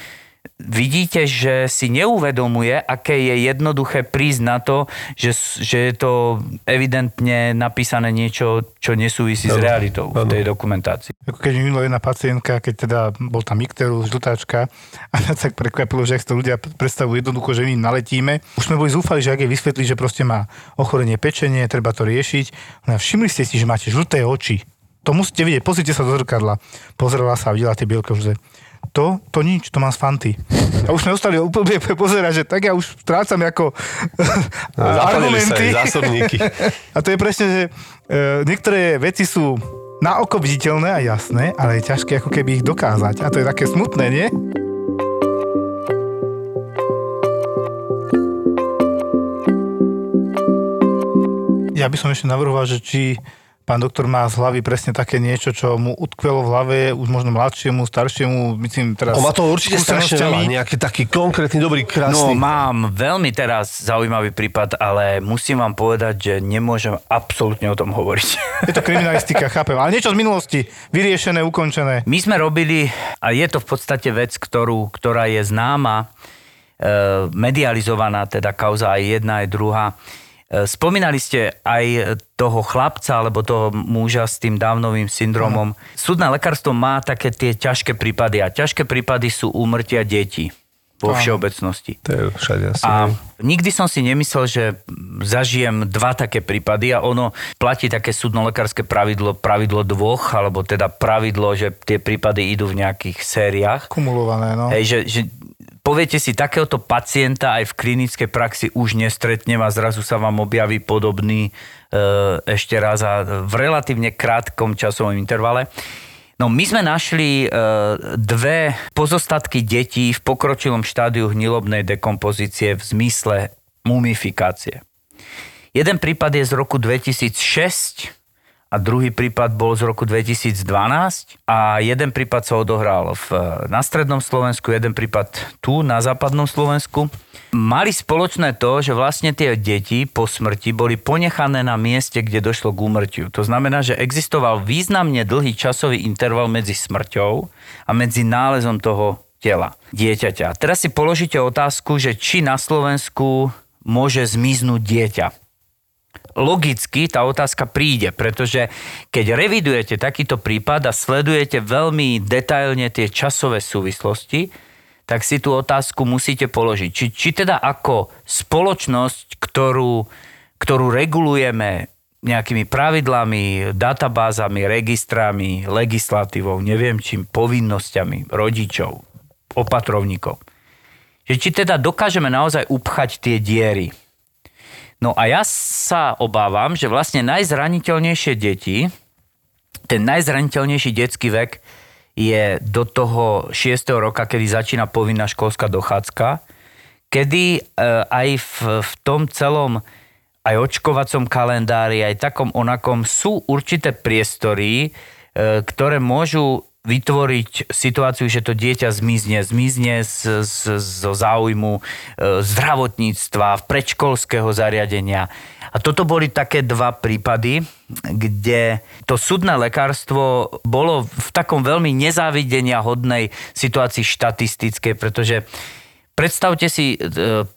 E: vidíte, že si neuvedomuje, aké je jednoduché prísť na to, že, že je to evidentne napísané niečo, čo nesúvisí s
D: Áno,
E: realitou v
D: áno.
E: tej dokumentácii.
B: Ako keď mi minula jedna pacientka, keď teda bol tam Ikterus, žltáčka a mňa tak prekvapilo, že ak to ľudia predstavujú jednoducho, že my im naletíme. Už sme boli zúfali, že ak jej vysvetli, že proste má ochorenie pečenie, treba to riešiť. No a všimli ste si, že máte žlté oči. To musíte vidieť, pozrite sa do zrkadla. Pozrela sa a videla tie bielke že to, to nič, to mám z fanty. A už sme ostali úplne pozerať, že tak ja už strácam ako
D: sa
B: argumenty.
D: zásobníky.
B: A to je presne, že e, niektoré veci sú na oko viditeľné a jasné, ale je ťažké ako keby ich dokázať. A to je také smutné, nie? Ja by som ešte navrhoval, že či pán doktor má z hlavy presne také niečo, čo mu utkvelo v hlave, už možno mladšiemu, staršiemu, myslím teraz...
D: O, má to určite strašne veľa. Nejaký taký konkrétny, dobrý,
E: No,
D: krásny.
E: mám veľmi teraz zaujímavý prípad, ale musím vám povedať, že nemôžem absolútne o tom hovoriť.
B: Je to kriminalistika, chápem. Ale niečo z minulosti. Vyriešené, ukončené.
E: My sme robili, a je to v podstate vec, ktorú, ktorá je známa, e, medializovaná, teda kauza aj jedna, aj druhá. E, spomínali ste aj toho chlapca, alebo toho muža s tým dávnovým syndromom. Súdne lekárstvo má také tie ťažké prípady a ťažké prípady sú úmrtia detí vo všeobecnosti.
D: To je všade asi.
E: A nikdy som si nemyslel, že zažijem dva také prípady a ono platí také súdnolekárske pravidlo, pravidlo dvoch, alebo teda pravidlo, že tie prípady idú v nejakých sériách.
B: Kumulované, no.
E: Hej, že, že poviete si, takéhoto pacienta aj v klinickej praxi už nestretnem a zrazu sa vám objaví podobný e, ešte raz a v relatívne krátkom časovom intervale. No my sme našli e, dve pozostatky detí v pokročilom štádiu hnilobnej dekompozície v zmysle mumifikácie. Jeden prípad je z roku 2006 a druhý prípad bol z roku 2012 a jeden prípad sa odohral v, na strednom Slovensku, jeden prípad tu na západnom Slovensku. Mali spoločné to, že vlastne tie deti po smrti boli ponechané na mieste, kde došlo k úmrtiu. To znamená, že existoval významne dlhý časový interval medzi smrťou a medzi nálezom toho tela dieťaťa. Teraz si položíte otázku, že či na Slovensku môže zmiznúť dieťa logicky tá otázka príde, pretože keď revidujete takýto prípad a sledujete veľmi detailne tie časové súvislosti, tak si tú otázku musíte položiť. Či, či teda ako spoločnosť, ktorú, ktorú regulujeme nejakými pravidlami, databázami, registrami, legislatívou, neviem čím, povinnosťami rodičov, opatrovníkov. Že či teda dokážeme naozaj upchať tie diery. No a ja sa obávam, že vlastne najzraniteľnejšie deti, ten najzraniteľnejší detský vek je do toho 6. roka, kedy začína povinná školská dochádzka, kedy e, aj v, v tom celom aj očkovacom kalendári, aj takom onakom sú určité priestory, e, ktoré môžu vytvoriť situáciu, že to dieťa zmizne, zmizne z, z, záujmu e, zdravotníctva, predškolského zariadenia. A toto boli také dva prípady, kde to súdne lekárstvo bolo v takom veľmi nezávidenia hodnej situácii štatistickej, pretože Predstavte si e,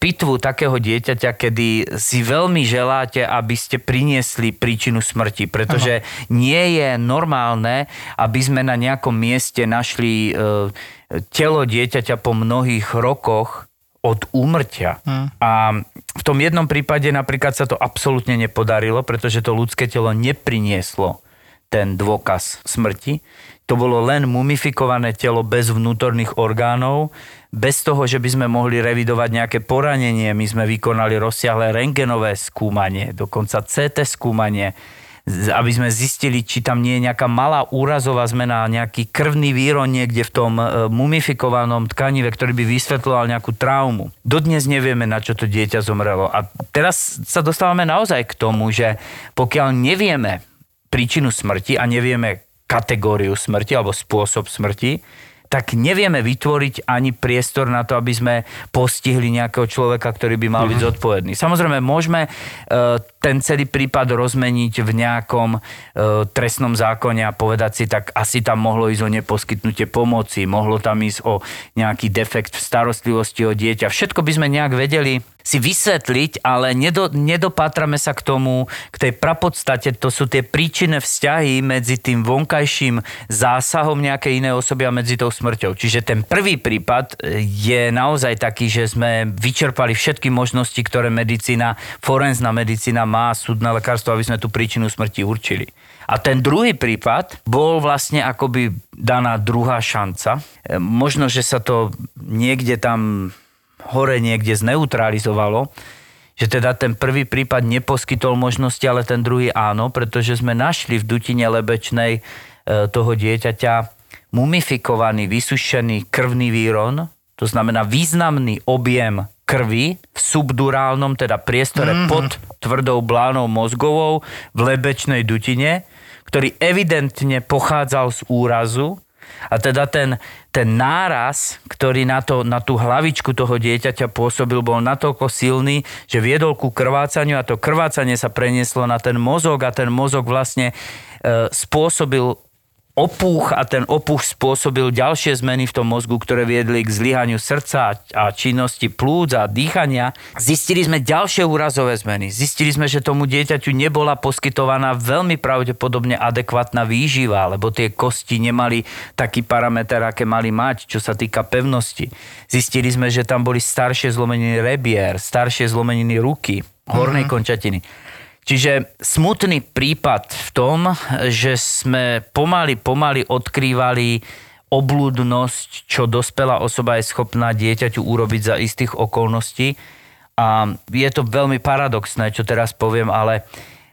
E: pitvu takého dieťaťa, kedy si veľmi želáte, aby ste priniesli príčinu smrti, pretože nie je normálne, aby sme na nejakom mieste našli e, telo dieťaťa po mnohých rokoch od úmrtia. A v tom jednom prípade napríklad sa to absolútne nepodarilo, pretože to ľudské telo neprinieslo ten dôkaz smrti. To bolo len mumifikované telo bez vnútorných orgánov, bez toho, že by sme mohli revidovať nejaké poranenie. My sme vykonali rozsiahle rengenové skúmanie, dokonca CT skúmanie, aby sme zistili, či tam nie je nejaká malá úrazová zmena, nejaký krvný výron niekde v tom e, mumifikovanom tkanive, ktorý by vysvetloval nejakú traumu. Dodnes nevieme, na čo to dieťa zomrelo. A teraz sa dostávame naozaj k tomu, že pokiaľ nevieme príčinu smrti a nevieme kategóriu smrti alebo spôsob smrti, tak nevieme vytvoriť ani priestor na to, aby sme postihli nejakého človeka, ktorý by mal byť zodpovedný. Samozrejme, môžeme e, ten celý prípad rozmeniť v nejakom e, trestnom zákone a povedať si, tak asi tam mohlo ísť o neposkytnutie pomoci, mohlo tam ísť o nejaký defekt v starostlivosti o dieťa. Všetko by sme nejak vedeli si vysvetliť, ale nedo, nedopátrame sa k tomu, k tej prapodstate, to sú tie príčinné vzťahy medzi tým vonkajším zásahom nejakej inej osoby a medzi tou smrťou. Čiže ten prvý prípad e, je naozaj taký, že sme vyčerpali všetky možnosti, ktoré medicína, forenzná medicína má, súdne lekárstvo, aby sme tú príčinu smrti určili. A ten druhý prípad bol vlastne akoby daná druhá šanca. E, Možno, že sa to niekde tam hore niekde zneutralizovalo, že teda ten prvý prípad neposkytol možnosti, ale ten druhý áno, pretože sme našli v dutine lebečnej e, toho dieťaťa mumifikovaný, vysušený krvný výron, to znamená významný objem krvi v subdurálnom, teda priestore mm-hmm. pod tvrdou blánou mozgovou v lebečnej dutine, ktorý evidentne pochádzal z úrazu a teda ten, ten náraz, ktorý na, to, na tú hlavičku toho dieťaťa pôsobil, bol natoľko silný, že viedol ku krvácaniu a to krvácanie sa prenieslo na ten mozog a ten mozog vlastne e, spôsobil opúch a ten opúch spôsobil ďalšie zmeny v tom mozgu, ktoré viedli k zlyhaniu srdca a činnosti plúc a dýchania. Zistili sme ďalšie úrazové zmeny. Zistili sme, že tomu dieťaťu nebola poskytovaná veľmi pravdepodobne adekvátna výživa, lebo tie kosti nemali taký parameter, aké mali mať, čo sa týka pevnosti. Zistili sme, že tam boli staršie zlomeniny rebier, staršie zlomeniny ruky, hornej mm-hmm. končatiny. Čiže smutný prípad v tom, že sme pomaly, pomaly odkrývali oblúdnosť, čo dospelá osoba je schopná dieťaťu urobiť za istých okolností. A je to veľmi paradoxné, čo teraz poviem, ale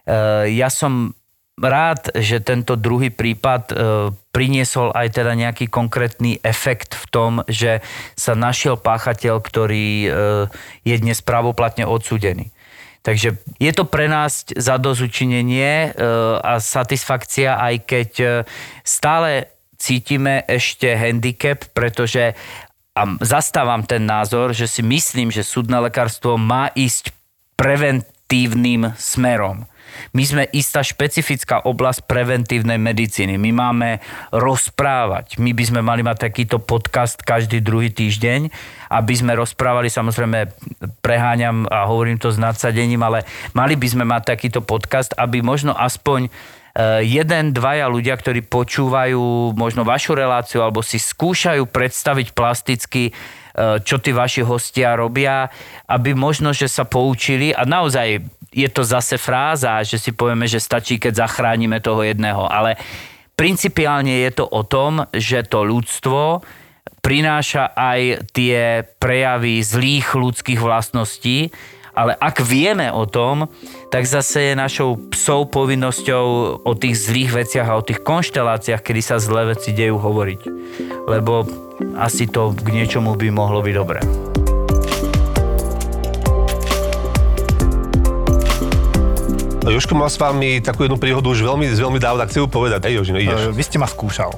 E: e, ja som rád, že tento druhý prípad e, priniesol aj teda nejaký konkrétny efekt v tom, že sa našiel páchateľ, ktorý e, je dnes pravoplatne odsudený. Takže je to pre nás zadozučinenie e, a satisfakcia, aj keď e, stále cítime ešte handicap, pretože a zastávam ten názor, že si myslím, že súdne lekárstvo má ísť preventívnym smerom. My sme istá špecifická oblasť preventívnej medicíny. My máme rozprávať. My by sme mali mať takýto podcast každý druhý týždeň, aby sme rozprávali, samozrejme preháňam a hovorím to s nadsadením, ale mali by sme mať takýto podcast, aby možno aspoň eh, jeden, dvaja ľudia, ktorí počúvajú možno vašu reláciu alebo si skúšajú predstaviť plasticky, čo tí vaši hostia robia, aby možno, že sa poučili. A naozaj je to zase fráza, že si povieme, že stačí, keď zachránime toho jedného, ale principiálne je to o tom, že to ľudstvo prináša aj tie prejavy zlých ľudských vlastností, ale ak vieme o tom, tak zase je našou psou povinnosťou o tých zlých veciach a o tých konšteláciách, kedy sa zlé veci dejú hovoriť. Lebo asi to k niečomu by mohlo byť dobré.
D: Jožko mal s vami takú jednu príhodu už veľmi, veľmi dávno, tak chcem ju povedať. Hej, Jožino, ideš.
B: E, Vy ste ma skúšal.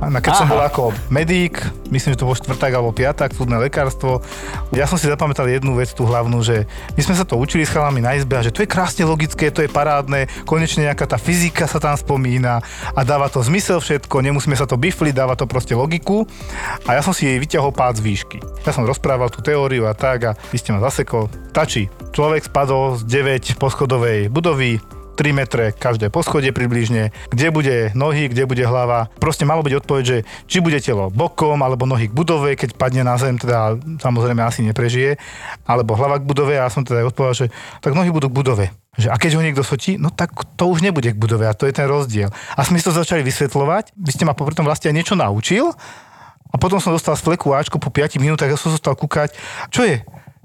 B: A Keď som
E: Aha.
B: bol ako medík, myslím, že to bol štvrták alebo piatak, súdne lekárstvo, ja som si zapamätal jednu vec, tú hlavnú, že my sme sa to učili s chalami na izbe a že to je krásne logické, to je parádne, konečne nejaká tá fyzika sa tam spomína a dáva to zmysel všetko, nemusíme sa to bifliť, dáva to proste logiku. A ja som si jej vyťahol pád z výšky. Ja som rozprával tú teóriu a tak a vy ste ma zasekol. Tačí, človek spadol z 9 poschodovej budovy, 3 metre každé poschodie približne, kde bude nohy, kde bude hlava. Proste malo byť odpoveď, že či bude telo bokom, alebo nohy k budove, keď padne na zem, teda samozrejme asi neprežije, alebo hlava k budove a ja som teda odpovedal, že tak nohy budú k budove. Že, a keď ho niekto sotí, no tak to už nebude k budove a to je ten rozdiel. A sme to začali vysvetľovať, vy ste ma popri tom vlastne aj niečo naučil a potom som dostal z fleku Ačko po 5 minútach, ja som zostal kúkať, čo je?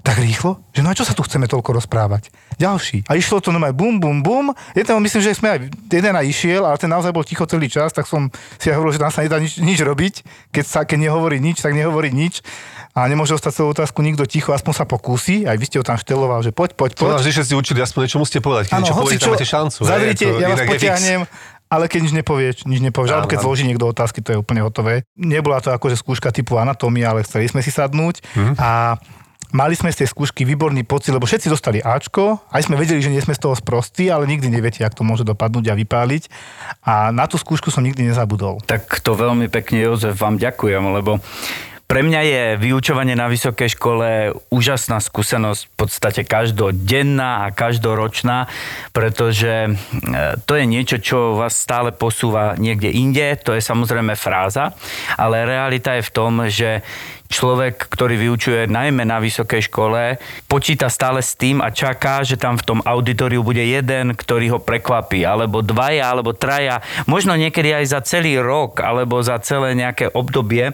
B: Tak rýchlo? Že no a čo sa tu chceme toľko rozprávať? Ďalší. A išlo to nomaj bum, bum, bum. Jeden, myslím, že sme aj jeden aj išiel, ale ten naozaj bol ticho celý čas, tak som si aj hovoril, že tam sa nedá nič, nič robiť. Keď sa keď nehovorí nič, tak nehovorí nič. A nemôže ostať celú otázku nikto ticho, aspoň sa pokúsi. Aj vy ste ho tam šteloval, že poď, poď,
D: To
B: poď.
D: vždy všetci učili, aspoň niečo musíte povedať. Keď niečo poviete, tam máte šancu.
B: Zavrite, ja vás potiahnem, ale keď nič nepovieš, nič nepovieš. Alebo keď zloží niekto otázky, to je úplne hotové. Nebola to akože skúška typu anatómia, ale chceli sme si sadnúť
D: Mhm.
B: a Mali sme z tej skúšky výborný pocit, lebo všetci dostali Ačko, aj sme vedeli, že nie sme z toho sprostí, ale nikdy neviete, ako to môže dopadnúť a vypáliť. A na tú skúšku som nikdy nezabudol.
E: Tak to veľmi pekne, Jozef, vám ďakujem, lebo pre mňa je vyučovanie na vysokej škole úžasná skúsenosť, v podstate každodenná a každoročná, pretože e, to je niečo, čo vás stále posúva niekde inde, to je samozrejme fráza, ale realita je v tom, že človek, ktorý vyučuje najmä na vysokej škole, počíta stále s tým a čaká, že tam v tom auditoriu bude jeden, ktorý ho prekvapí, alebo dvaja, alebo traja, možno niekedy aj za celý rok, alebo za celé nejaké obdobie.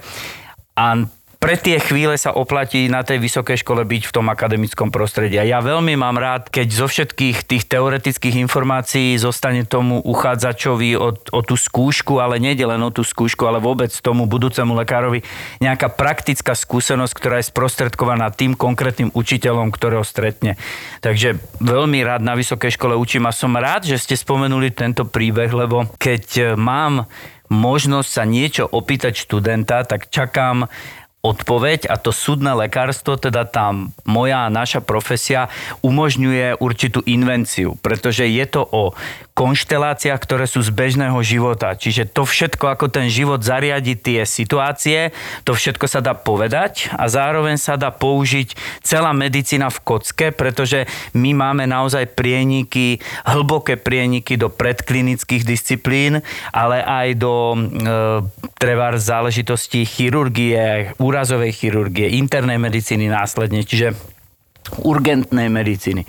E: A pre tie chvíle sa oplatí na tej vysokej škole byť v tom akademickom prostredí. A ja veľmi mám rád, keď zo všetkých tých teoretických informácií zostane tomu uchádzačovi o, o tú skúšku, ale nie len o tú skúšku, ale vôbec tomu budúcemu lekárovi nejaká praktická skúsenosť, ktorá je sprostredkovaná tým konkrétnym učiteľom, ktorého stretne. Takže veľmi rád na vysokej škole učím a som rád, že ste spomenuli tento príbeh, lebo keď e, mám možnosť sa niečo opýtať študenta, tak čakám odpoveď a to súdne lekárstvo, teda tá moja naša profesia umožňuje určitú invenciu, pretože je to o konšteláciách, ktoré sú z bežného života. Čiže to všetko, ako ten život zariadi tie situácie, to všetko sa dá povedať a zároveň sa dá použiť celá medicína v kocke, pretože my máme naozaj prieniky, hlboké prieniky do predklinických disciplín, ale aj do e, treba záležitostí chirurgie, úrazovej chirurgie, internej medicíny následne, čiže urgentnej medicíny.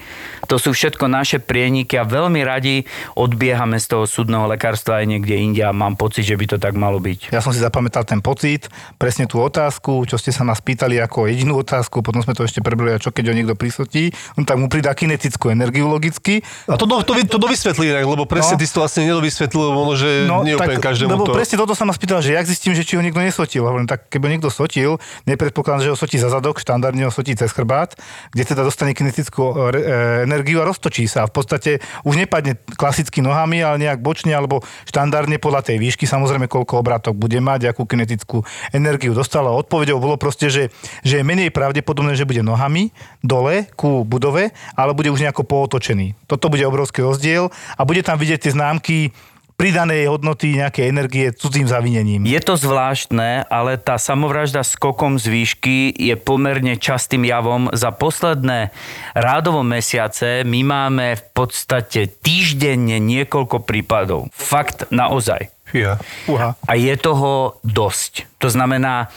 E: To sú všetko naše prieniky a veľmi radi odbiehame z toho súdneho lekárstva aj niekde inde a mám pocit, že by to tak malo byť.
B: Ja som si zapamätal ten pocit, presne tú otázku, čo ste sa nás pýtali ako jedinú otázku, potom sme to ešte prebrali, a čo keď ho niekto prisotí, on tak mu pridá kinetickú energiu logicky.
D: A to, do, to, to dovysvetlí lebo presne
B: No.
D: ty si to vlastne nedovysvetlil, ono, že no, nie úplne každému
B: lebo
D: to...
B: presne toto sa ma spýtal, že jak zistím, že či ho niekto nesotil. Hovorím, tak keby ho niekto sotil, nepredpokladám, že ho sotí za zadok, štandardne ho sotí cez chrbát, kde teda dostane kinetickú e, e, energiu a roztočí sa. V podstate už nepadne klasicky nohami, ale nejak bočne alebo štandardne podľa tej výšky, samozrejme koľko obratok bude mať, akú kinetickú energiu dostala. Odpovedou bolo proste, že, že je menej pravdepodobné, že bude nohami dole ku budove, ale bude už nejako pootočený. Toto bude obrovský rozdiel a bude tam vidieť tie známky pridanej hodnoty nejakej energie cudzím zavinením.
E: Je to zvláštne, ale tá samovražda skokom z výšky je pomerne častým javom. Za posledné rádovo mesiace my máme v podstate týždenne niekoľko prípadov. Fakt naozaj.
D: Fíha.
B: Uha.
E: A je toho dosť. To znamená,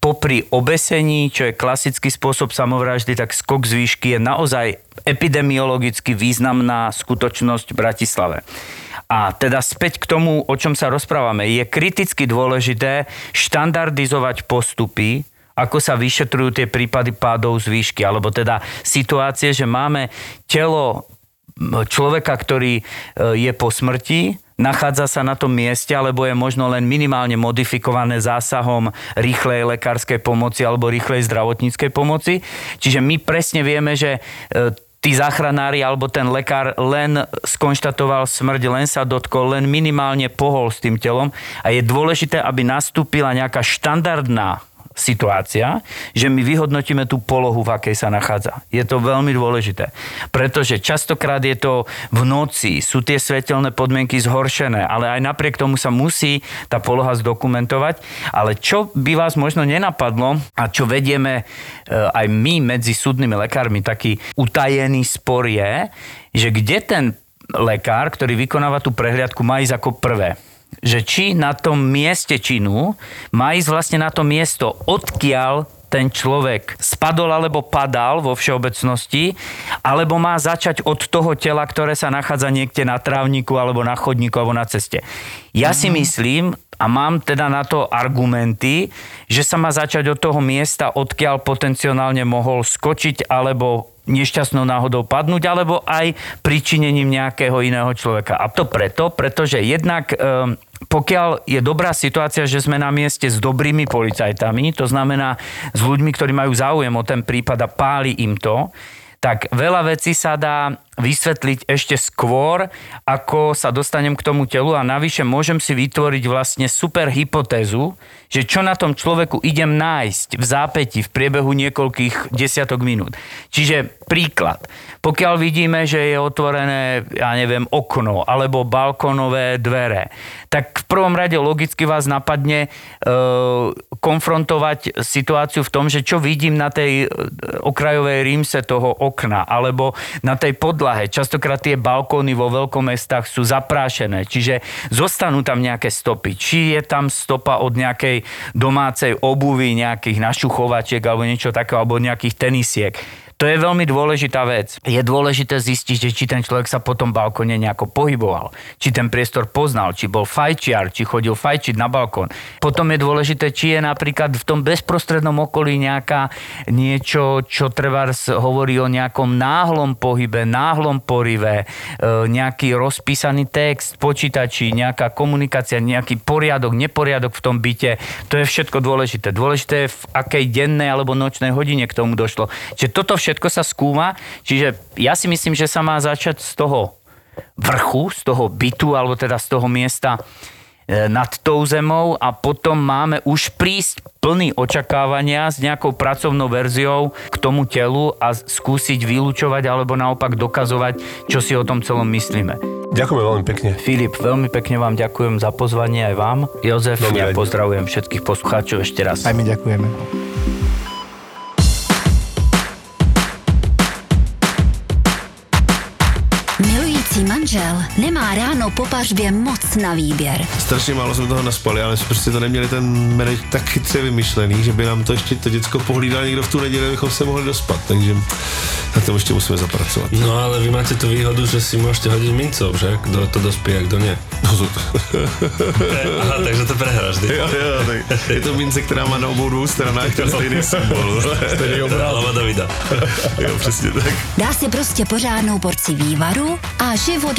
E: popri obesení, čo je klasický spôsob samovraždy, tak skok z výšky je naozaj epidemiologicky významná skutočnosť v Bratislave. A teda späť k tomu, o čom sa rozprávame. Je kriticky dôležité štandardizovať postupy, ako sa vyšetrujú tie prípady pádov z výšky, alebo teda situácie, že máme telo človeka, ktorý e, je po smrti, nachádza sa na tom mieste, alebo je možno len minimálne modifikované zásahom rýchlej lekárskej pomoci alebo rýchlej zdravotníckej pomoci. Čiže my presne vieme, že e, tí záchranári alebo ten lekár len skonštatoval smrť, len sa dotkol, len minimálne pohol s tým telom. A je dôležité, aby nastúpila nejaká štandardná situácia, že my vyhodnotíme tú polohu, v akej sa nachádza. Je to veľmi dôležité, pretože častokrát je to v noci, sú tie svetelné podmienky zhoršené, ale aj napriek tomu sa musí tá poloha zdokumentovať. Ale čo by vás možno nenapadlo a čo vedieme e, aj my medzi súdnymi lekármi, taký utajený spor je, že kde ten lekár, ktorý vykonáva tú prehliadku, má ísť ako prvé že či na tom mieste činu má ísť vlastne na to miesto, odkiaľ ten človek spadol alebo padal vo všeobecnosti, alebo má začať od toho tela, ktoré sa nachádza niekde na trávniku alebo na chodníku alebo na ceste. Ja si myslím, a mám teda na to argumenty, že sa má začať od toho miesta, odkiaľ potenciálne mohol skočiť alebo nešťastnou náhodou padnúť, alebo aj pričinením nejakého iného človeka. A to preto, pretože jednak um, pokiaľ je dobrá situácia, že sme na mieste s dobrými policajtami, to znamená s ľuďmi, ktorí majú záujem o ten prípad a páli im to, tak veľa vecí sa dá vysvetliť ešte skôr, ako sa dostanem k tomu telu a navyše môžem si vytvoriť vlastne super hypotézu, že čo na tom človeku idem nájsť v zápäti v priebehu niekoľkých desiatok minút. Čiže príklad. Pokiaľ vidíme, že je otvorené, ja neviem, okno alebo balkónové dvere, tak v prvom rade logicky vás napadne e, konfrontovať situáciu v tom, že čo vidím na tej e, okrajovej rímse toho okna alebo na tej podlahe podlahe. Častokrát tie balkóny vo veľkomestách sú zaprášené, čiže zostanú tam nejaké stopy. Či je tam stopa od nejakej domácej obuvy, nejakých našuchovačiek alebo niečo takého, alebo nejakých tenisiek. To je veľmi dôležitá vec. Je dôležité zistiť, že či ten človek sa po tom balkóne nejako pohyboval, či ten priestor poznal, či bol fajčiar, či chodil fajčiť na balkón. Potom je dôležité, či je napríklad v tom bezprostrednom okolí nejaká niečo, čo treba hovorí o nejakom náhlom pohybe, náhlom porive, e, nejaký rozpísaný text, počítači, nejaká komunikácia, nejaký poriadok, neporiadok v tom byte. To je všetko dôležité. Dôležité je v akej dennej alebo nočnej hodine k tomu došlo. Čiže toto všetko všetko sa skúma, čiže ja si myslím, že sa má začať z toho vrchu, z toho bytu, alebo teda z toho miesta e, nad tou zemou a potom máme už prísť plný očakávania s nejakou pracovnou verziou k tomu telu a skúsiť vylúčovať alebo naopak dokazovať, čo si o tom celom myslíme.
D: Ďakujem veľmi pekne.
E: Filip, veľmi pekne vám ďakujem za pozvanie aj vám. Jozef,
D: Veľmi
E: ja pozdravujem všetkých poslucháčov ešte raz.
B: Aj my ďakujeme.
F: Manžel nemá ráno po pařbě moc na výběr.
G: Strašně málo jsme toho naspali, ale jsme prostě to neměli ten manage tak chytře vymyšlený, že by nám to ještě to děcko pohlídal někdo v tu neděli, abychom se mohli dospat, takže na tom ještě musíme zapracovat.
H: No ale vy máte tú výhodu, že si môžete hodiť mincov, že? Kto to dospie a kto nie. Aha, takže to prehráš, ty.
G: jo, jo, tak je to mince, která má na obou dvou stranách ten stejný symbol. Stejný
H: Hlava Davida.
G: Jo, přesně tak.
F: Dá si prostě pořádnou porci vývaru a život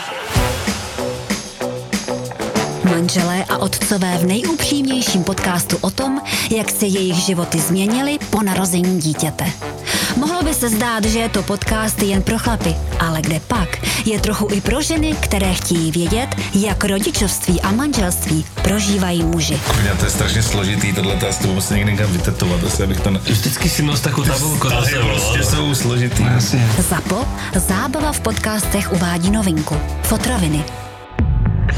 F: Manželé a otcové v nejupřímnějším podcastu o tom, jak se jejich životy změnily po narození dítěte. Mohlo by se zdát, že je to podcast jen pro chlapy, ale kde pak je trochu i pro ženy, které chtějí vědět, jak rodičovství a manželství prožívají muži.
G: Kurňa, to je strašně složitý, tohle to asi to musím někde někam vytetovat, asi abych to... Ne...
H: Vždycky si nos takú tabulku sebou.
G: prostě jsou složitý.
F: Zapo, zábava v podcastech uvádí novinku. Fotroviny.